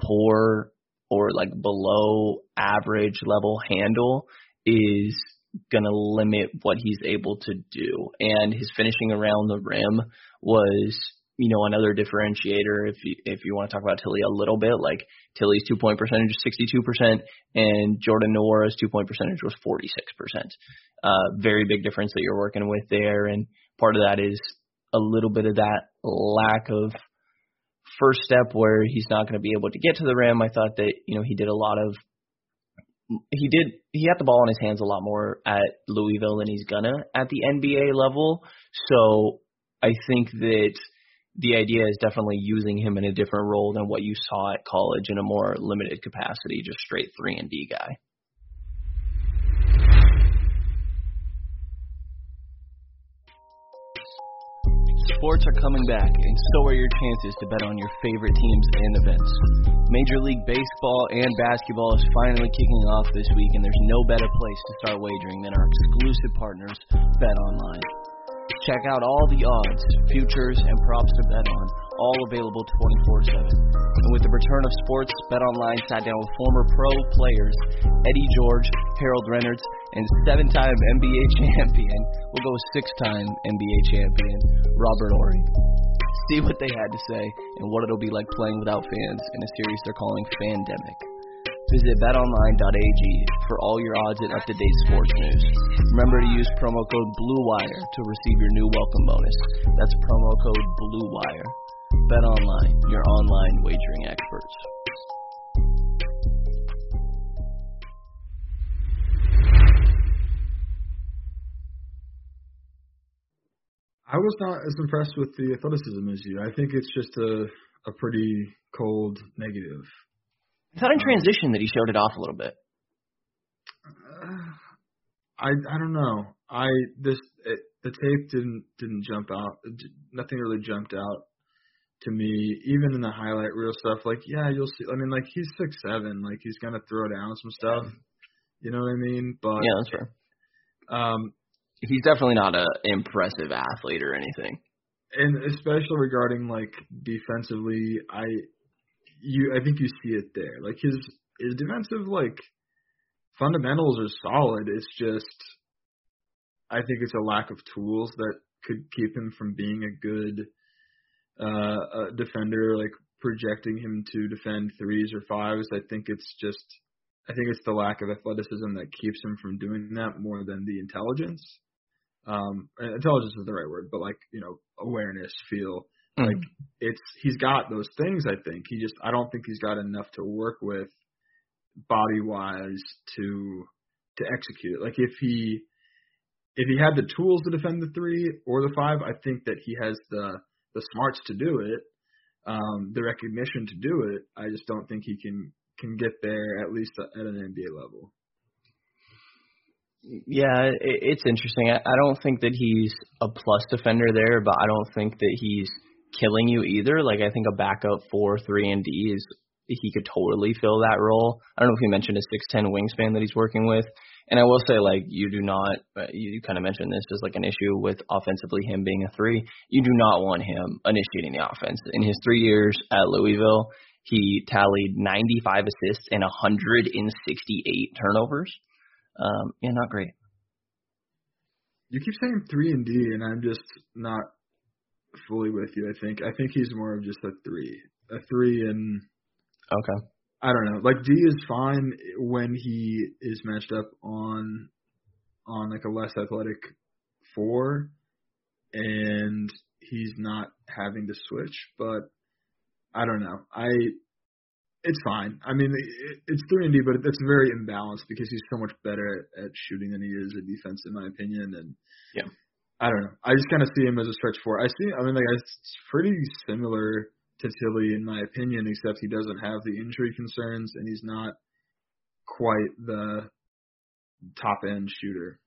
poor or like below average level handle is going to limit what he's able to do. And his finishing around the rim was, you know, another differentiator. If you, if you want to talk about Tillie a little bit, like Tillie's two point percentage is 62%, and Jordan Nwora's two point percentage was 46%. Uh, very big difference that you're working with there. And part of that is a little bit of that lack of first step where he's not going to be able to get to the rim. I thought that, you know, he did a lot of he did he had the ball in his hands a lot more at Louisville than he's gonna at the NBA level. So I think that the idea is definitely using him in a different role than what you saw at college in a more limited capacity, just straight three and D guy. Sports are coming back, and so are your chances to bet on your favorite teams and events. Major League Baseball and basketball is finally kicking off this week, and there's no better place to start wagering than our exclusive partners, BetOnline. Check out all the odds, futures, and props to bet on, all available 24 7. And with the return of sports, BetOnline sat down with former pro players Eddie George, Harold Reynolds, and seven time NBA champion, we'll go six time NBA champion, Robert Horry. See what they had to say and what it'll be like playing without fans in a series they're calling Fandemic. Visit betonline.ag for all your odds and up to date sports news. Remember to use promo code BLUEWIRE to receive your new welcome bonus. That's promo code BLUEWIRE. BetOnline, your online wagering experts. I was not as impressed with the athleticism as you. I think it's just a a pretty cold negative. I thought in um, transition that he showed it off a little bit. Uh, I I don't know. I this it, the tape didn't didn't jump out. Nothing really jumped out to me. Even in the highlight reel stuff, like yeah, you'll see. I mean, like he's six seven. Like he's gonna throw down some stuff. You know what I mean? But yeah, that's fair. Um, he's definitely not a impressive athlete or anything. And especially regarding like defensively, I you I think you see it there. Like his his defensive like fundamentals are solid. It's just I think it's a lack of tools that could keep him from being a good uh a defender like projecting him to defend threes or fives. I think it's just I think it's the lack of athleticism that keeps him from doing that more than the intelligence um intelligence is the right word, but like, you know, awareness, feel. Mm. Like it's he's got those things I think. He just I don't think he's got enough to work with body wise to to execute. Like if he if he had the tools to defend the three or the five, I think that he has the the smarts to do it, um, the recognition to do it. I just don't think he can can get there at least at an NBA level. Yeah, it's interesting. I don't think that he's a plus defender there, but I don't think that he's killing you either. Like I think a backup four, three, and D is he could totally fill that role. I don't know if you mentioned a six ten wingspan that he's working with. And I will say, like, you do not, you kind of mentioned this as like an issue with offensively him being a three. You do not want him initiating the offense. In his three years at Louisville, he tallied 95 assists and 168 turnovers. Um, yeah, not great. You keep saying three and D, and I'm just not fully with you. I think I think he's more of just a three, a three and okay. I don't know. Like D is fine when he is matched up on on like a less athletic four, and he's not having to switch. But I don't know. I it's fine. I mean, it, it's three and D, but it's very imbalanced because he's so much better at, at shooting than he is at defense, in my opinion. And yeah, I don't know. I just kind of see him as a stretch four. I see. I mean, like it's pretty similar to Tillie in my opinion, except he doesn't have the injury concerns and he's not quite the top end shooter.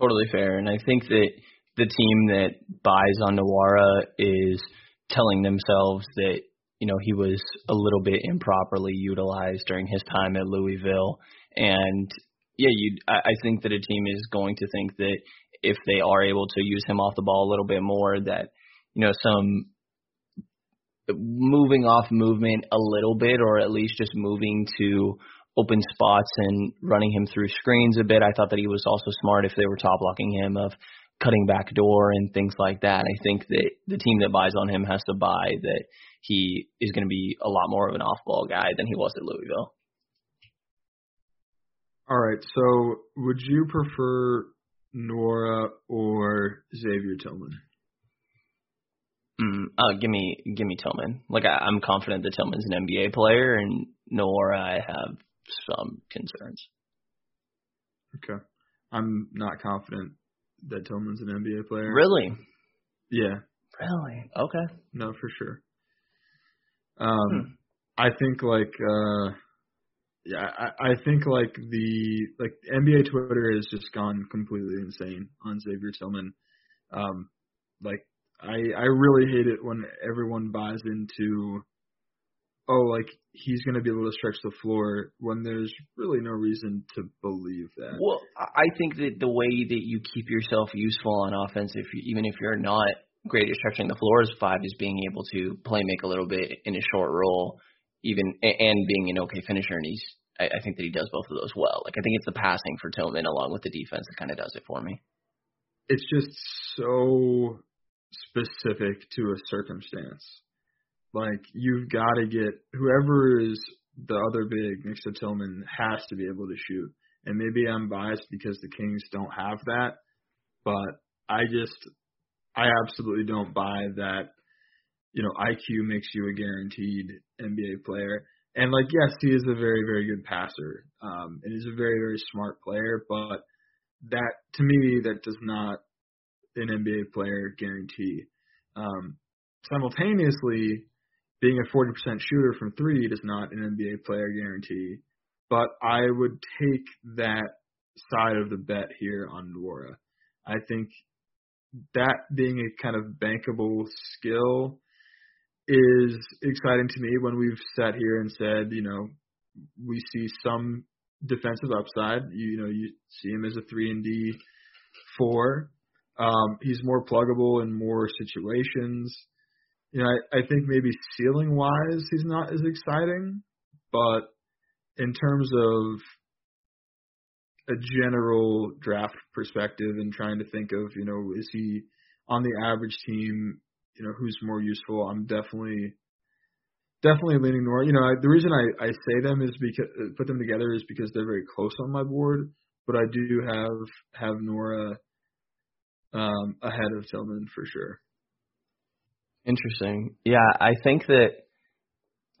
Totally fair, and I think that the team that buys on Nwora is telling themselves that you know he was a little bit improperly utilized during his time at Louisville, and yeah, you. I, I think that a team is going to think that if they are able to use him off the ball a little bit more, that you know some moving off movement a little bit, or at least just moving to open spots and running him through screens a bit. I thought that he was also smart if they were top blocking him of cutting back door and things like that. I think that the team that buys on him has to buy that he is going to be a lot more of an off ball guy than he was at Louisville. All right. So would you prefer Nwora or Xavier Tillman? Mm, uh, give me give me Tillman. Like I, I'm confident that Tillman's an NBA player, and Nwora I have some concerns. Okay, I'm not confident that Tillman's an NBA player. Really? Yeah. Really? Okay. No, for sure. Um, hmm. I think like uh, yeah, I, I think like the like NBA Twitter has just gone completely insane on Xavier Tillman. Um, like I I really hate it when everyone buys into oh like he's going to be able to stretch the floor when there's really no reason to believe that. Well, I think that the way that you keep yourself useful on offense, if you, even if you're not great at stretching the floor is five, is being able to play make a little bit in a short role, even and being an okay finisher. And he's I, I think that he does both of those well. Like I think it's the passing for Tillman along with the defense that kind of does it for me. It's just so specific to a circumstance. Like you've got to get whoever is the other big next to Tillman has to be able to shoot. And maybe I'm biased because the Kings don't have that, but I just I absolutely don't buy that. You know, IQ makes you a guaranteed NBA player. And like, yes, he is a very, very good passer, um, and he's a very, very smart player. But that, to me, that does not an NBA player guarantee. Um, simultaneously, being a 40% shooter from three does not an NBA player guarantee. But I would take that side of the bet here on Nwora. I think that being a kind of bankable skill is exciting to me when we've sat here and said, you know, we see some defensive upside. You, you know, you see him as a three and D four. Um, he's more pluggable in more situations. You know, I, I think maybe ceiling wise, he's not as exciting, but in terms of a general draft perspective and trying to think of, you know, is he on the average team, you know, who's more useful? I'm definitely definitely leaning Nwora. You know, I, the reason I I say them is because put them together is because they're very close on my board, but I do have have Nwora um, ahead of Tillman for sure. Interesting. Yeah, I think that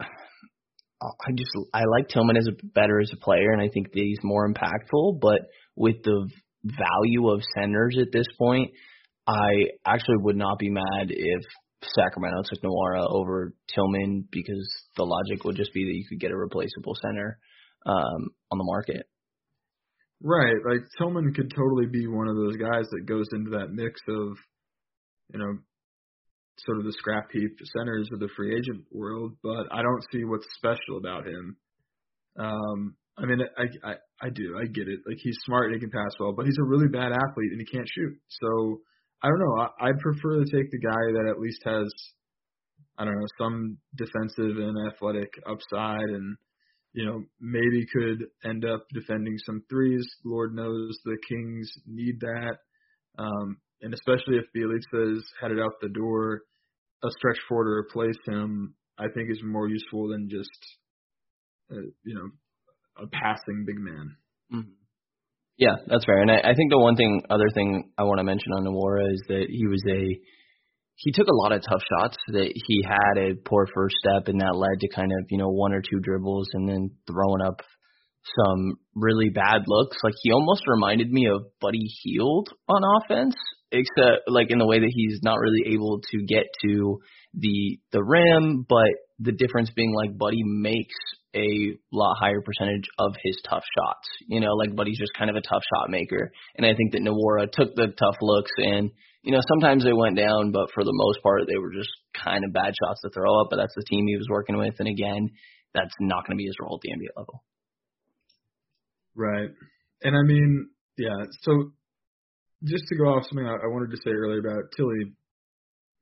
I just I like Tillman as a better as a player, and I think that he's more impactful. But with the value of centers at this point, I actually would not be mad if Sacramento took Nwora over Tillman because the logic would just be that you could get a replaceable center um, on the market. Right, like Tillman could totally be one of those guys that goes into that mix of, you know, sort of the scrap heap centers of the free agent world, but I don't see what's special about him. Um, I mean, I, I I do, I get it. Like he's smart and he can pass well, but he's a really bad athlete and he can't shoot. So I don't know. I, I'd prefer to take the guy that at least has, I don't know, some defensive and athletic upside and you know, maybe could end up defending some threes. Lord knows the Kings need that. Um, and especially if Bjelica is headed out the door, a stretch four to replace him, I think is more useful than just, uh, you know, a passing big man. Mm-hmm. Yeah, that's fair. And I, I think the one thing, other thing I want to mention on Nwora is that he was a he took a lot of tough shots that he had a poor first step and that led to kind of, you know, one or two dribbles and then throwing up some really bad looks. Like he almost reminded me of Buddy Hield on offense, except like in the way that he's not really able to get to the the rim, but the difference being like Buddy makes a lot higher percentage of his tough shots. You know, like Buddy's just kind of a tough shot maker. And I think that Nwora took the tough looks and you know, sometimes they went down, but for the most part, they were just kind of bad shots to throw up. But that's the team he was working with, and again, that's not going to be his role at the NBA level. Right. and I mean, yeah. So just to go off something I, wanted to say earlier about Tillie,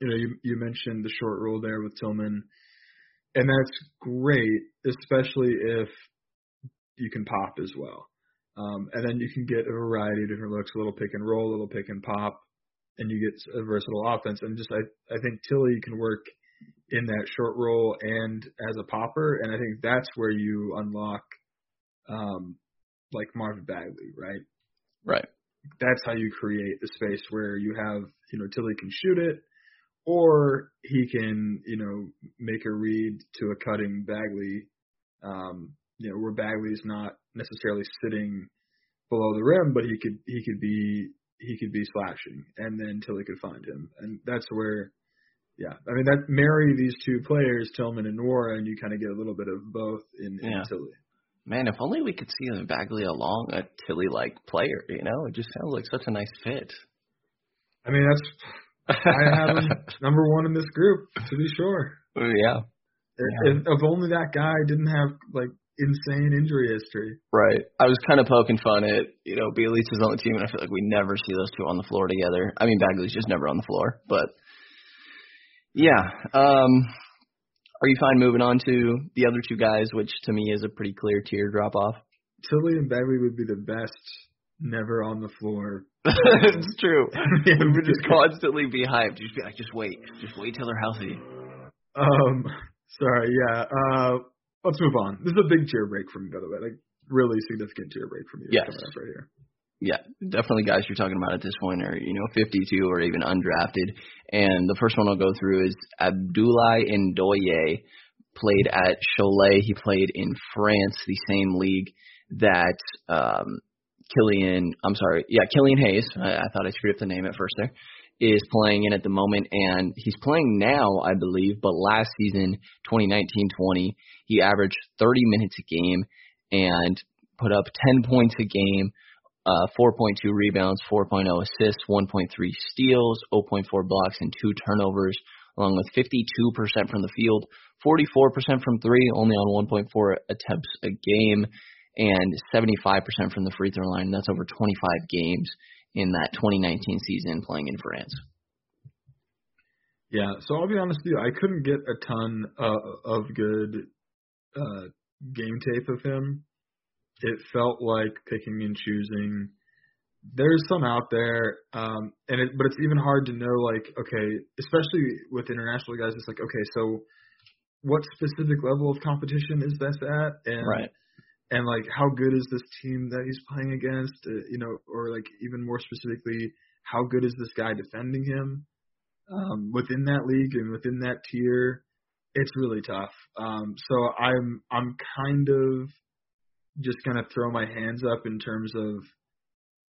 you know, you you mentioned the short roll there with Tillman, and that's great, especially if you can pop as well. Um, and then you can get a variety of different looks, a little pick and roll, a little pick and pop, and you get a versatile offense. And just I I think Tillie can work in that short role and as a popper, and I think that's where you unlock um like Marvin Bagley, right? Right. That's how you create the space where you have, you know, Tillie can shoot it or he can, you know, make a read to a cutting Bagley, um, you know, where Bagley's not necessarily sitting below the rim, but he could he could be he could be slashing, and then Tillie could find him, and that's where, yeah, I mean that marry these two players, Tillman and Nwora, and you kind of get a little bit of both in, in Yeah. Tillie. Man, if only we could see him Bagley along a Tillie like player, you know? It just sounds like such a nice fit. I mean that's I have him number one in this group to be sure. yeah. If, if only that guy didn't have like insane injury history. Right. I was kind of poking fun at, you know, Bjelica is on the team, and I feel like we never see those two on the floor together. I mean, Bagley's just never on the floor, but yeah. Um, are you fine moving on to the other two guys, which to me is a pretty clear tier drop off? Tillie and Bagley would be the best never on the floor. it's true. we would just constantly be hyped. Just be like, just wait, just wait till they're healthy. Um, sorry, yeah. Uh, let's move on. This is a big tier break for me, by the way. Like really significant tier break for me. Yes. coming up right here. Yeah, definitely guys you're talking about at this point are, you know, 52 or even undrafted. And the first one I'll go through is Abdoulaye Ndoye, played at Cholet. He played in France, the same league that um Killian, I'm sorry, yeah, Killian Hayes, I, I thought I screwed up the name at first there, is playing in at the moment. And he's playing now, I believe, but last season, 2019-20, he averaged 30 minutes a game and put up 10 points a game, uh, 4.2 rebounds, 4.0 assists, 1.3 steals, 0.4 blocks, and two turnovers, along with 52% from the field, 44% from three, only on 1.4 attempts a game, and 75% from the free throw line. That's over 25 games in that 2019 season playing in France. Yeah, so I'll be honest with you, I couldn't get a ton uh, of good uh, game tape of him. It felt like picking and choosing. There's some out there, um, and it, but it's even hard to know. Like, okay, especially with international guys, it's like, okay, so what specific level of competition is this at? And Right. And like how good is this team that he's playing against? Uh, you know or like even more specifically how good is this guy defending him? Um within that league and within that tier it's really tough. Um so i'm i'm kind of just to throw my hands up in terms of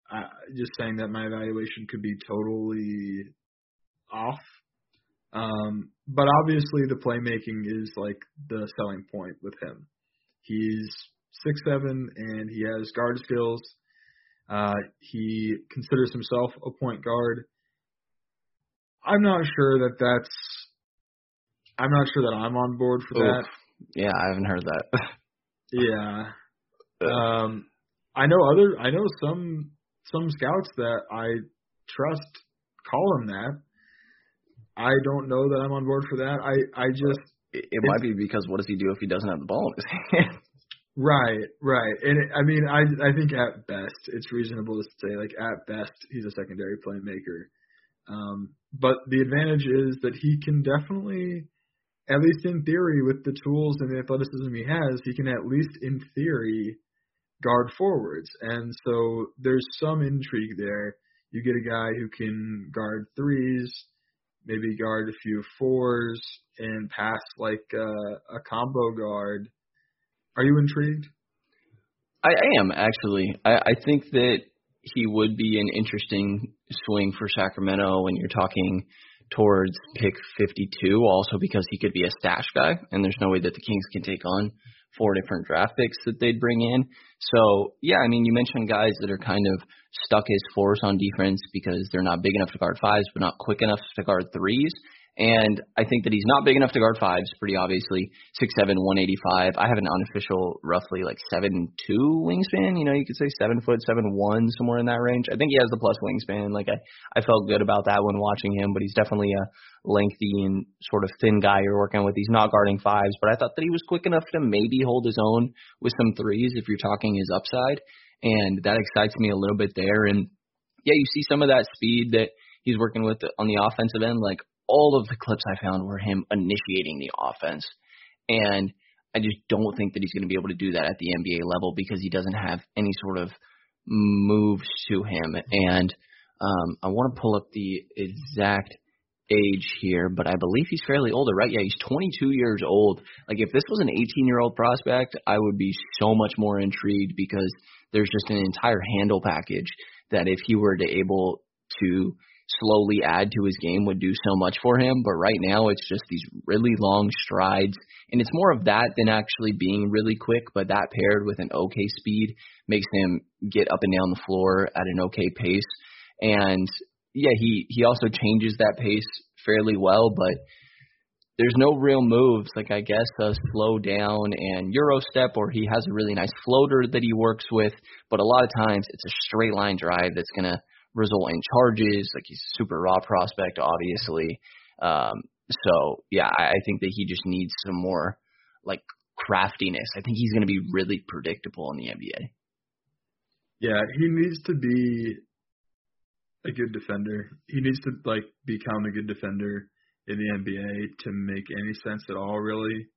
uh, just saying that my evaluation could be totally off. Um but obviously the playmaking is like the selling point with him. He's six seven and he has guard skills. Uh, he considers himself a point guard. I'm not sure that that's. I'm not sure that I'm on board for that. Yeah, I haven't heard that. Yeah. Um, I know other. I know some some scouts that I trust call him that. I don't know that I'm on board for that. I I just it, it might be because what does he do if he doesn't have the ball in his hand? Right, right. And it, I mean, I I think at best it's reasonable to say like at best he's a secondary playmaker. Um, but the advantage is that he can definitely, at least in theory, with the tools and the athleticism he has, he can at least in theory guard forwards. And so there's some intrigue there. You get a guy who can guard threes, maybe guard a few fours, and pass like uh, a combo guard. Are you intrigued? I, am actually. I, I think that he would be an interesting swing for Sacramento when you're talking towards pick 52. Also because he could be a stash guy, and there's no way that the Kings can take on four different draft picks that they'd bring in. So yeah, I mean, you mentioned guys that are kind of stuck as fours on defense because they're not big enough to guard fives, but not quick enough to guard threes. And I think that he's not big enough to guard fives, pretty obviously. Six seven, one eighty five. I have an unofficial roughly like seven two wingspan. You know, you could say seven foot, seven one, somewhere in that range. I think he has the plus wingspan. Like I, I felt good about that when watching him, but he's definitely a lengthy and sort of thin guy you're working with. He's not guarding fives, but I thought that he was quick enough to maybe hold his own with some threes if you're talking his upside. And that excites me a little bit there. And yeah, you see some of that speed that he's working with on the offensive end. Like all of the clips I found were him initiating the offense. And I just don't think that he's going to be able to do that at the NBA level because he doesn't have any sort of moves to him. And um, I want to pull up the exact age here, but I believe he's fairly older, right? Yeah, he's 22 years old. Like if this was an 18 year old prospect, I would be so much more intrigued because there's just an entire handle package that if he were to able to slowly add to his game would do so much for him. But right now, it's just these really long strides. And it's more of that than actually being really quick. But that paired with an okay speed makes him get up and down the floor at an okay pace. And yeah, he, he also changes that pace fairly well. But there's no real moves, like I guess a slow down and Euro step, or he has a really nice floater that he works with. But a lot of times it's a straight line drive that's going to result in charges. Like he's a super raw prospect, obviously. Um, so yeah, I, I think that he just needs some more like craftiness. I think he's going to be really predictable in the NBA. Yeah, he needs to be a good defender. He needs to like become a good defender in the NBA to make any sense at all, really.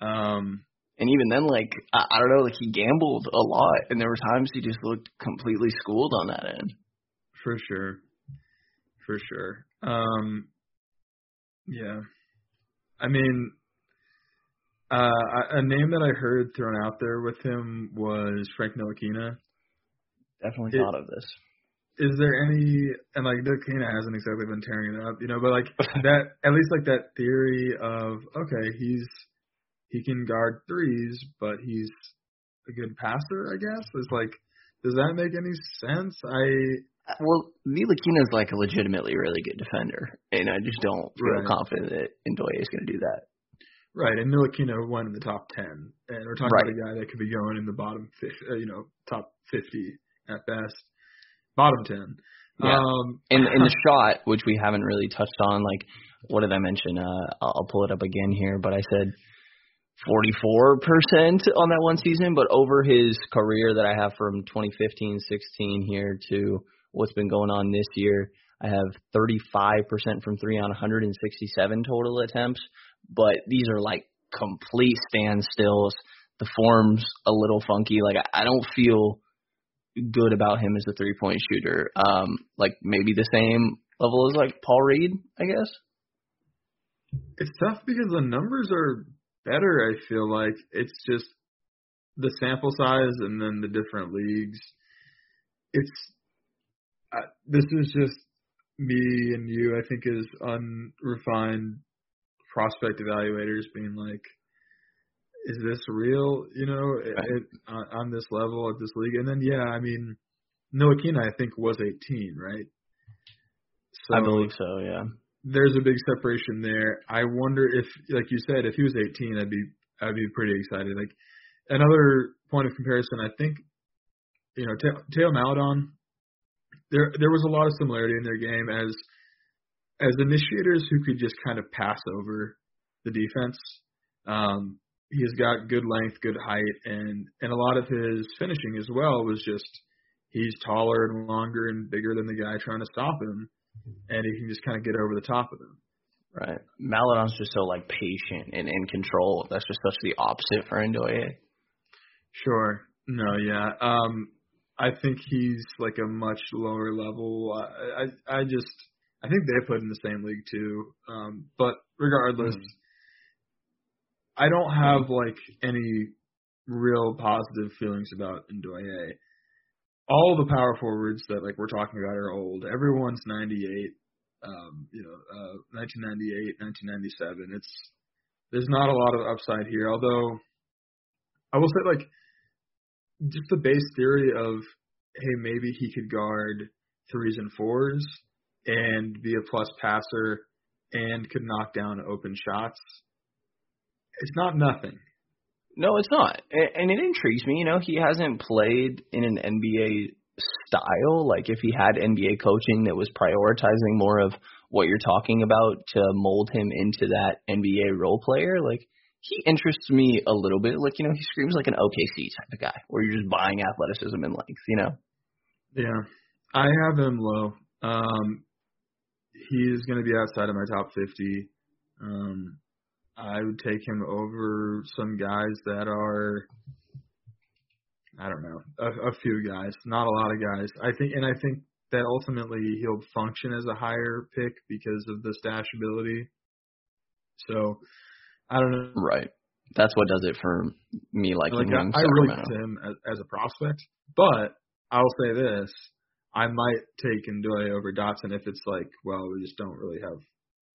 Um, and even then, like I, I don't know, like he gambled a lot, and there were times he just looked completely schooled on that end. For sure. For sure. Um yeah. I mean uh a name that I heard thrown out there with him was Frank Ntilikina. Definitely it, thought of this. Is there any and like Ntilikina hasn't exactly been tearing it up, you know, but like that at least like that theory of okay, he's he can guard threes, but he's a good passer, I guess. Is like does that make any sense? I well, Ntilikina is like a legitimately really good defender, and I just don't feel right. confident that Ndoye is going to do that. Right, and Ntilikina went in the top ten, and we're talking right. about a guy that could be going in the bottom, 50, uh, you know, top fifty at best, bottom ten. Yeah. Um, and in the shot, which we haven't really touched on, like what did I mention? Uh, I'll pull it up again here, but I said 44% on that one season, but over his career that I have from 2015-16 here to what's been going on this year. I have 35% from three on 167 total attempts, but these are like complete standstills. The form's a little funky. Like I don't feel good about him as a three point shooter. Um, like maybe the same level as like Paul Reed, I guess. It's tough because the numbers are better. I feel like it's just the sample size and then the different leagues. It's this is just me and you. I think as unrefined prospect evaluators being like, is this real? You know, it, on, on this level at this league, and then yeah, I mean, Ntilikina I think was 18, right? So I believe so. Yeah. There's a big separation there. I wonder if, like you said, if he was 18, I'd be I'd be pretty excited. Like another point of comparison, I think, you know, Theo Maledon there there was a lot of similarity in their game as as initiators who could just kind of pass over the defense. Um, he's got good length, good height, and and a lot of his finishing as well was just he's taller and longer and bigger than the guy trying to stop him, and he can just kind of get over the top of him. Right. Maledon's just so like patient and in control. That's just such the opposite for Ndoye. Sure. No, yeah. Um I think he's like a much lower level. I I, I just I think they put in the same league too. Um, but regardless, mm. I don't have like any real positive feelings about Ndoye. All the power forwards that like we're talking about are old. Everyone's 98. Um, you know, uh, 1998, 1997. It's there's not a lot of upside here. Although I will say like just the base theory of hey maybe he could guard threes and fours and be a plus passer and could knock down open shots. It's not nothing. No, it's not. And it intrigues me. You know, he hasn't played in an NBA style. Like if he had NBA coaching that was prioritizing more of what you're talking about to mold him into that NBA role player, like he interests me a little bit. Like, you know, he screams like an OKC type of guy where you're just buying athleticism and length, you know? Yeah. I have him low. Um he's gonna be outside of my top fifty. Um I would take him over some guys that are I don't know, a, a few guys, not a lot of guys. I think, and I think that ultimately he'll function as a higher pick because of the stash ability. So, I don't know. Right. That's what does it for me liking like, him. I, I really like him as, as a prospect, but I'll say this: I might take Ndoye over Dotson if it's like, well, we just don't really have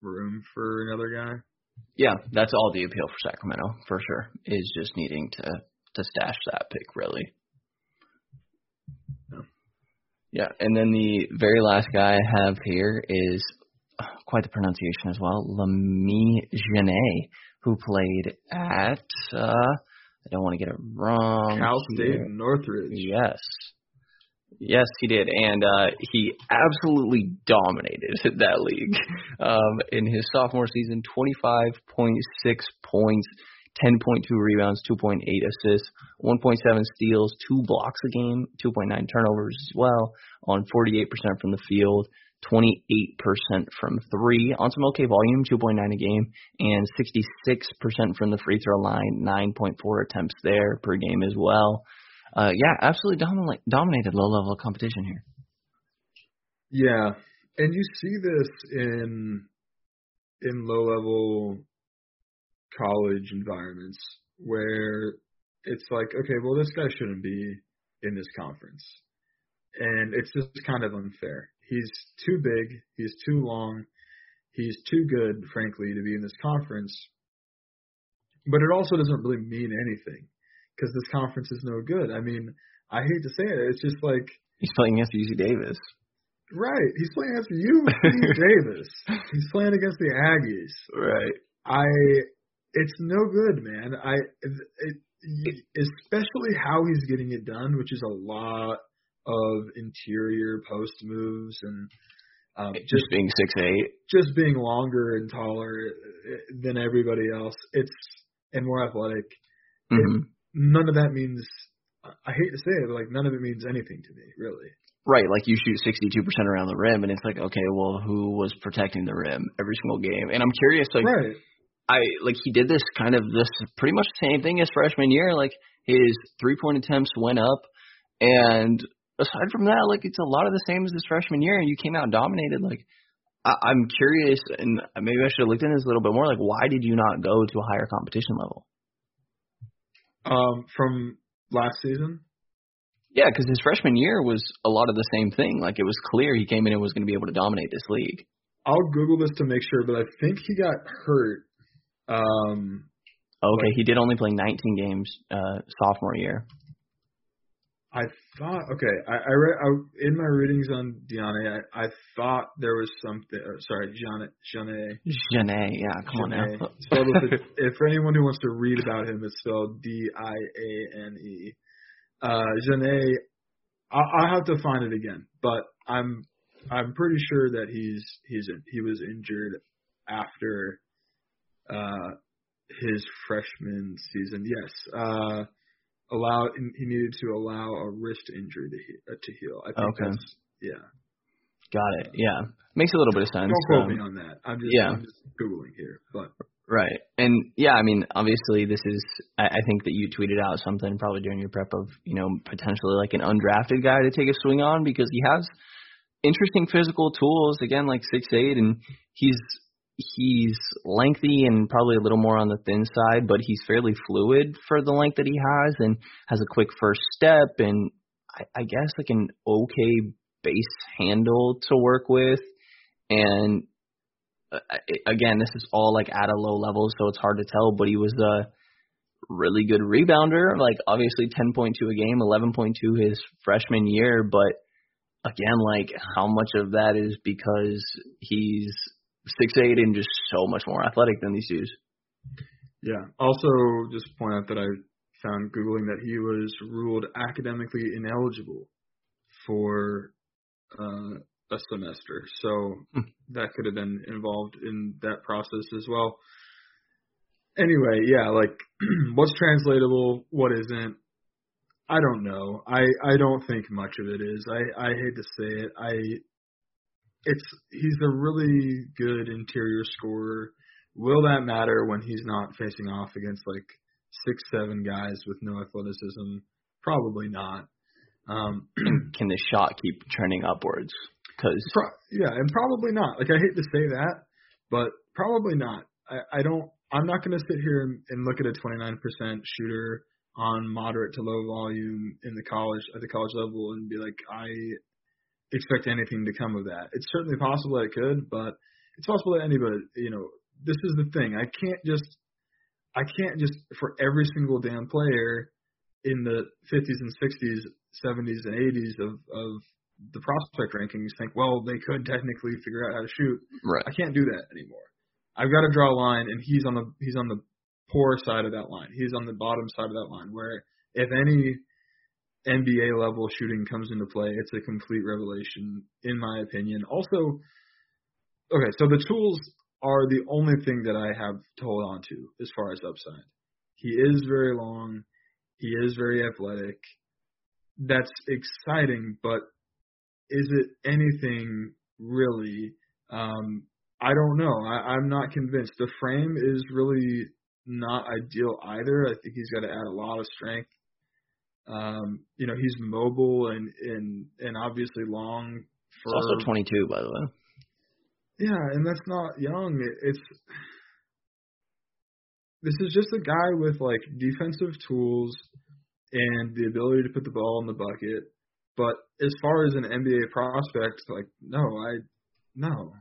room for another guy. Yeah, that's all the appeal for Sacramento for sure. Is just needing to to stash that pick really. Yeah. yeah, and then the very last guy I have here is quite the pronunciation as well, Lamine Diane, who played at uh I don't want to get it wrong. Cal here. Northridge. Yes. Yes, he did, and uh, he absolutely dominated that league. Um, in his sophomore season, 25.6 points, 10.2 rebounds, 2.8 assists, 1.7 steals, two blocks a game, 2.9 turnovers as well, on 48% from the field, 28% from three, on some okay volume, 2.9 a game, and 66% from the free throw line, 9.4 attempts there per game as well. Uh, yeah, absolutely dominate, dominated low level competition here. Yeah, and you see this in in low level college environments where it's like, okay, well, this guy shouldn't be in this conference. And it's just kind of unfair. He's too big, he's too long, he's too good, frankly, to be in this conference. But it also doesn't really mean anything because this conference is no good. I mean, I hate to say it, it's just like he's playing against UC Davis. Right, he's playing against UC Davis. He's playing against the Aggies. Right. I it's no good, man. I it, it, especially how he's getting it done, which is a lot of interior post moves and um, just, just being six eight, just being longer and taller uh, than everybody else. It's and more athletic. Mm-hmm. None of that means. I hate to say it, but like none of it means anything to me, really. Right, like you shoot 62% around the rim, and it's like, okay, well, who was protecting the rim every single game? And I'm curious, like, right. I like he did this kind of this pretty much the same thing as freshman year. Like his three point attempts went up, and aside from that, like it's a lot of the same as his freshman year, and you came out and dominated. Like I, I'm curious, and maybe I should have looked into this a little bit more. Like why did you not go to a higher competition level? Um, from last season. Yeah, because his freshman year was a lot of the same thing. Like it was clear he came in and was going to be able to dominate this league. I'll Google this to make sure, but I think he got hurt um, okay, he did only play 19 games uh, sophomore year. I thought okay. I, I read I, in my readings on Diane. I, I thought there was something. Or, sorry, Jeanne. Jeanne. Jeanne. Yeah, come Jeanne. on now. with if for anyone who wants to read about him, it's spelled D I A N E. Uh, Jeanne. I, I'll have to find it again, but I'm I'm pretty sure that he's he's he was injured after uh, his freshman season. Yes, uh, allowed he needed to allow a wrist injury to he, uh, to heal. I think okay. that's yeah. Got it. Yeah, makes a little bit of sense. Don't quote um, me on that. I'm just yeah. I'm just googling here, but right. And yeah, I mean, obviously, this is. I, I think that you tweeted out something probably during your prep of you know potentially like an undrafted guy to take a swing on because he has interesting physical tools. Again, like six eight, and he's he's lengthy and probably a little more on the thin side, but he's fairly fluid for the length that he has and has a quick first step and I, I guess like an okay base handle to work with. And uh, again, this is all like at a low level, so it's hard to tell, but he was a really good rebounder, like obviously 10.2 a game, 11.2 his freshman year, but again, like how much of that is because he's six eight and just so much more athletic than these dudes. Yeah. Also, just point out that I found googling that he was ruled academically ineligible for uh, a semester, so Hmm. that could have been involved in that process as well. Anyway, yeah, like what's translatable, what isn't. I don't know. I I don't think much of it is. I I hate to say it. I it's he's a really good interior scorer. Will that matter when he's not facing off against like six seven guys with no athleticism? Probably not. Um, Can the shot keep trending upwards? Because Pro- yeah, and probably not. Like I hate to say that, but probably not. I, I don't. I'm not going to sit here and, and look at a 29% shooter on moderate to low volume in the college at the college level and be like, I expect anything to come of that. It's certainly possible that it could, but it's possible that anybody. You know, this is the thing. I can't just. I can't just for every single damn player in the 50s and 60s, 70s and 80s of of the prospect rankings think, well, they could technically figure out how to shoot. right, I can't do that anymore. I've got to draw a line, and he's on the he's on the poor side of that line. He's on the bottom side of that line. Where if any NBA level shooting comes into play, it's a complete revelation, in my opinion. Also, okay, so the tools are the only thing that I have to hold on to as far as upside. He is very long. He is very athletic. That's exciting, but is it anything really? Um, I don't know. I, I'm not convinced. The frame is really not ideal either. I think he's got to add a lot of strength. Um, you know, he's mobile and and and obviously long. it's For, also 22 by the way. yeah, and that's not young. It, it's this is just a guy with like defensive tools and the ability to put the ball in the bucket. But as far as an NBA prospect, like no, I no.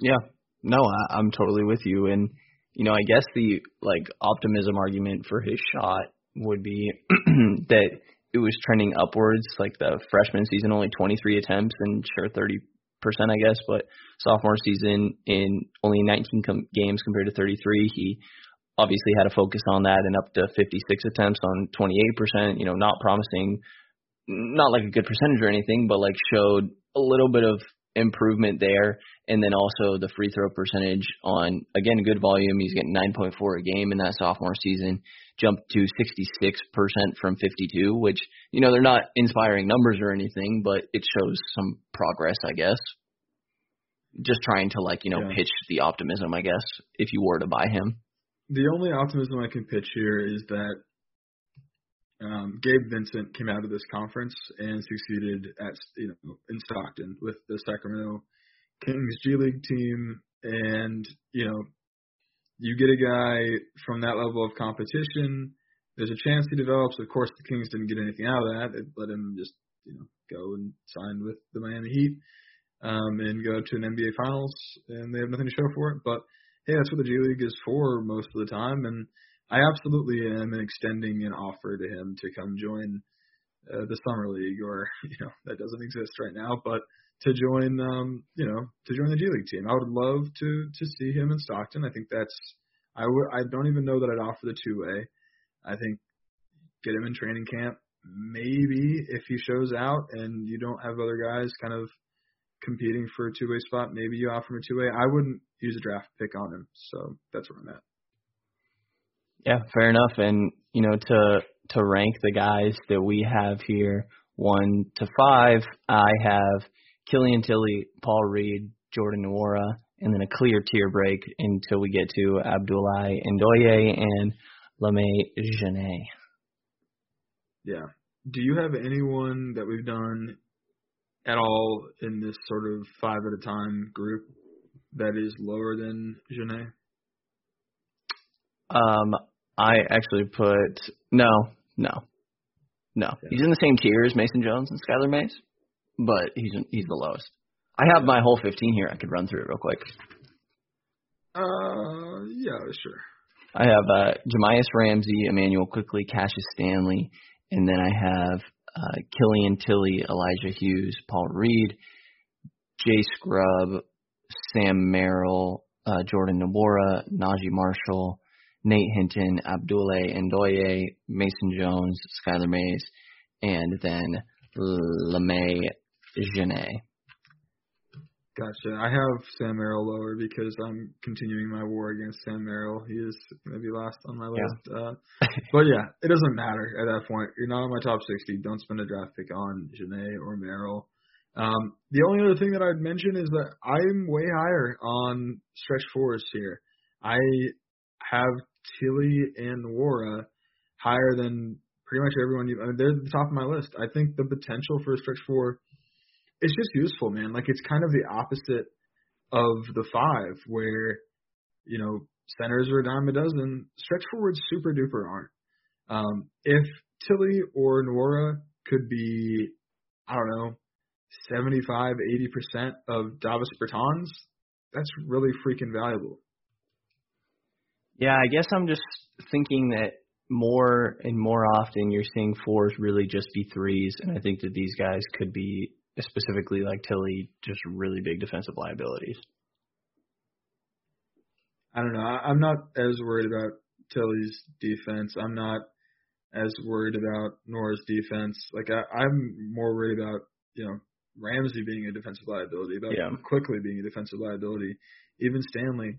Yeah, no, I, I'm totally with you, and you know, I guess the like optimism argument for his shot would be that it was trending upwards. Like the freshman season, only 23 attempts and sure 30 percent, I guess, but sophomore season in only 19 com- games compared to 33, he obviously had a focus on that and up to 56 attempts on 28 percent. You know, not promising, not like a good percentage or anything, but like showed a little bit of improvement there. And then also the free throw percentage on again good volume. He's getting 9.4 a game in that sophomore season, jumped to 66% from 52, which you know they're not inspiring numbers or anything, but it shows some progress, I guess. Just trying to like you know Yeah. pitch the optimism, I guess, if you were to buy him. The only optimism I can pitch here is that um, Gabe Vincent came out of this conference and succeeded at you know in Stockton with the Sacramento Kings G League team, and you know you get a guy from that level of competition. There's a chance he develops. Of course, the Kings didn't get anything out of that. They let him just you know go and sign with the Miami Heat um, and go to an NBA Finals, and they have nothing to show for it. But hey, that's what the G League is for most of the time, and I absolutely am extending an offer to him to come join uh, the summer league, or you know that doesn't exist right now, but to join, um, you know, to join the G League team. I would love to to see him in Stockton. I think that's I would I don't even know that I'd offer the two way. I think get him in training camp. Maybe if he shows out and you don't have other guys kind of competing for a two way spot, maybe you offer him a two way. I wouldn't use a draft pick on him, so that's where I'm at. Yeah, fair enough. And you know, to to rank the guys that we have here, one to five, I have Killian Tillie, Paul Reed, Jordan Nwora, and then a clear tier break until we get to Abdoulaye Ndoye and Lamine Diane. Yeah. Do you have anyone that we've done at all in this sort of five at a time group that is lower than Genet? Um, I actually put no, no, no. He's in the same tier as Mason Jones and Skylar Mays, but he's he's the lowest. I have my whole 15 here. I could run through it real quick. Uh, yeah, sure. I have uh, Jahmi'us Ramsey, Immanuel Quickley, Cassius Stanley, and then I have uh, Killian Tillie, Elijah Hughes, Paul Reed, Jay Scrubb, Sam Merrill, uh, Jordan Nwora, Naji Marshall, Nate Hinton, Abdoulaye Ndoye, Mason Jones, Skylar Mays, and then Lamine Diane. Gotcha. I have Sam Merrill lower because I'm continuing my war against Sam Merrill. He is going to be last on my list. Yeah. Uh, but yeah, it doesn't matter at that point. You're not in my top 60. Don't spend a draft pick on Diane or Merrill. Um, the only other thing that I'd mention is that I'm way higher on stretch fours here. I have Tillie and Nwora higher than pretty much everyone. You, I mean, they're at the top of my list. I think the potential for a stretch four it's just useful, man. Like it's kind of the opposite of the five, where you know centers are a dime a dozen. Stretch forwards super duper aren't. Um, if Tillie or Nwora could be, I don't know, 75, 80% of Davis Bertans, that's really freaking valuable. Yeah, I guess I'm just thinking that more and more often you're seeing fours really just be threes, and I think that these guys could be specifically like Tillie, just really big defensive liabilities. I don't know. I'm not as worried about Tillie's defense. I'm not as worried about Nwora's defense. Like I, I'm more worried about you know Ramsey being a defensive liability, about yeah. Quickley being a defensive liability, even Stanley.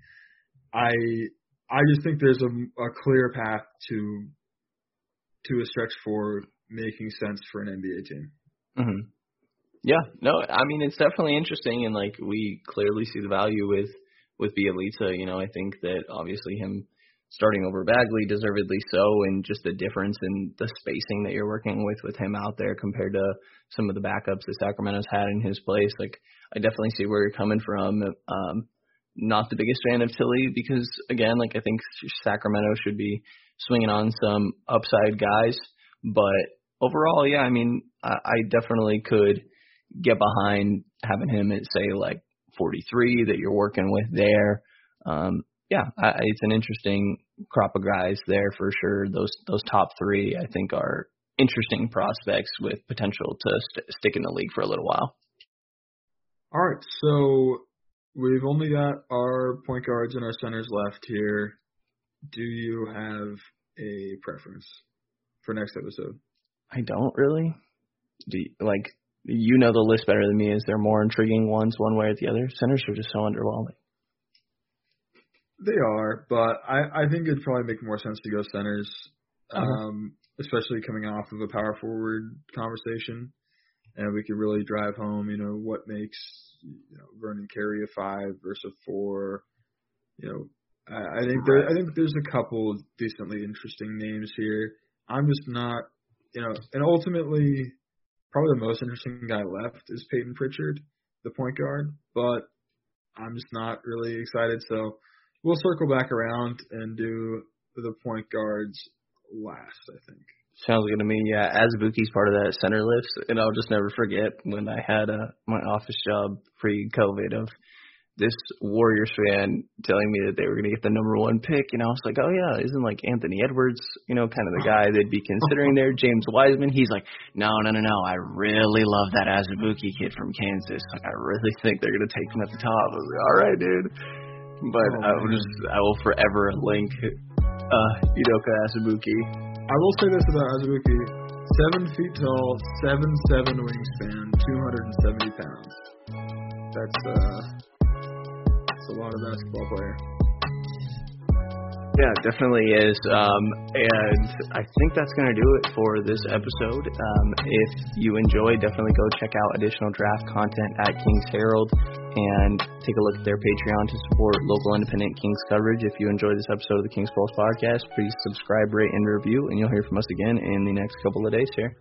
I I just think there's a, a clear path to to a stretch for making sense for an NBA team. Mm-hmm. Yeah, no, I mean it's definitely interesting, and like we clearly see the value with with Bjelica. You know, I think that obviously him starting over Bagley, deservedly so, and just the difference in the spacing that you're working with with him out there compared to some of the backups that Sacramento's had in his place. Like I definitely see where you're coming from. Um, not the biggest fan of Tillie because again, like I think Sacramento should be swinging on some upside guys, but overall, yeah, I mean, I, I definitely could get behind having him at say like 43 that you're working with there. Um, yeah, I, it's an interesting crop of guys there for sure. Those those top three I think are interesting prospects with potential to st- stick in the league for a little while. All right, so we've only got our point guards and our centers left here. Do you have a preference for next episode? I don't really. Do you, like you know the list better than me. Is there more intriguing ones one way or the other? Centers are just so underwhelming. They are, but I, I think it'd probably make more sense to go centers, uh-huh. um, especially coming off of a power forward conversation, and we could really drive home, you know, what makes you know Vernon Carey a five versus a four. You know, I, I think there I think there's a couple decently interesting names here. I'm just not, you know, and ultimately probably the most interesting guy left is Payton Pritchard, the point guard, but I'm just not really excited. So we'll circle back around and do the point guards last, I think. Sounds good to me. Yeah, Azubuike's part of that center list, and I'll just never forget when I had uh, my office job pre-COVID of this Warriors fan telling me that they were going to get the number one pick, and I was like, oh yeah, isn't like Anthony Edwards, you know, kind of the guy they'd be considering there? James Wiseman. He's like, no, no, no, no. I really love that Azubuike kid from Kansas. Like, I really think they're going to take him at the top. I was like, all right, dude. But oh, I will just, I will forever link uh, Udoka Azubuike. I will say this about Azubuike: seven feet tall, seven seven wingspan, two hundred and seventy pounds. That's uh a lot of basketball player. Yeah, definitely is. Um, and I think that's going to do it for this episode. Um, if you enjoyed, definitely go check out additional draft content at Kings Herald and take a look at their Patreon to support local independent Kings coverage. If you enjoyed this episode of the Kings Pulse podcast, please subscribe, rate, and review, and you'll hear from us again in the next couple of days here.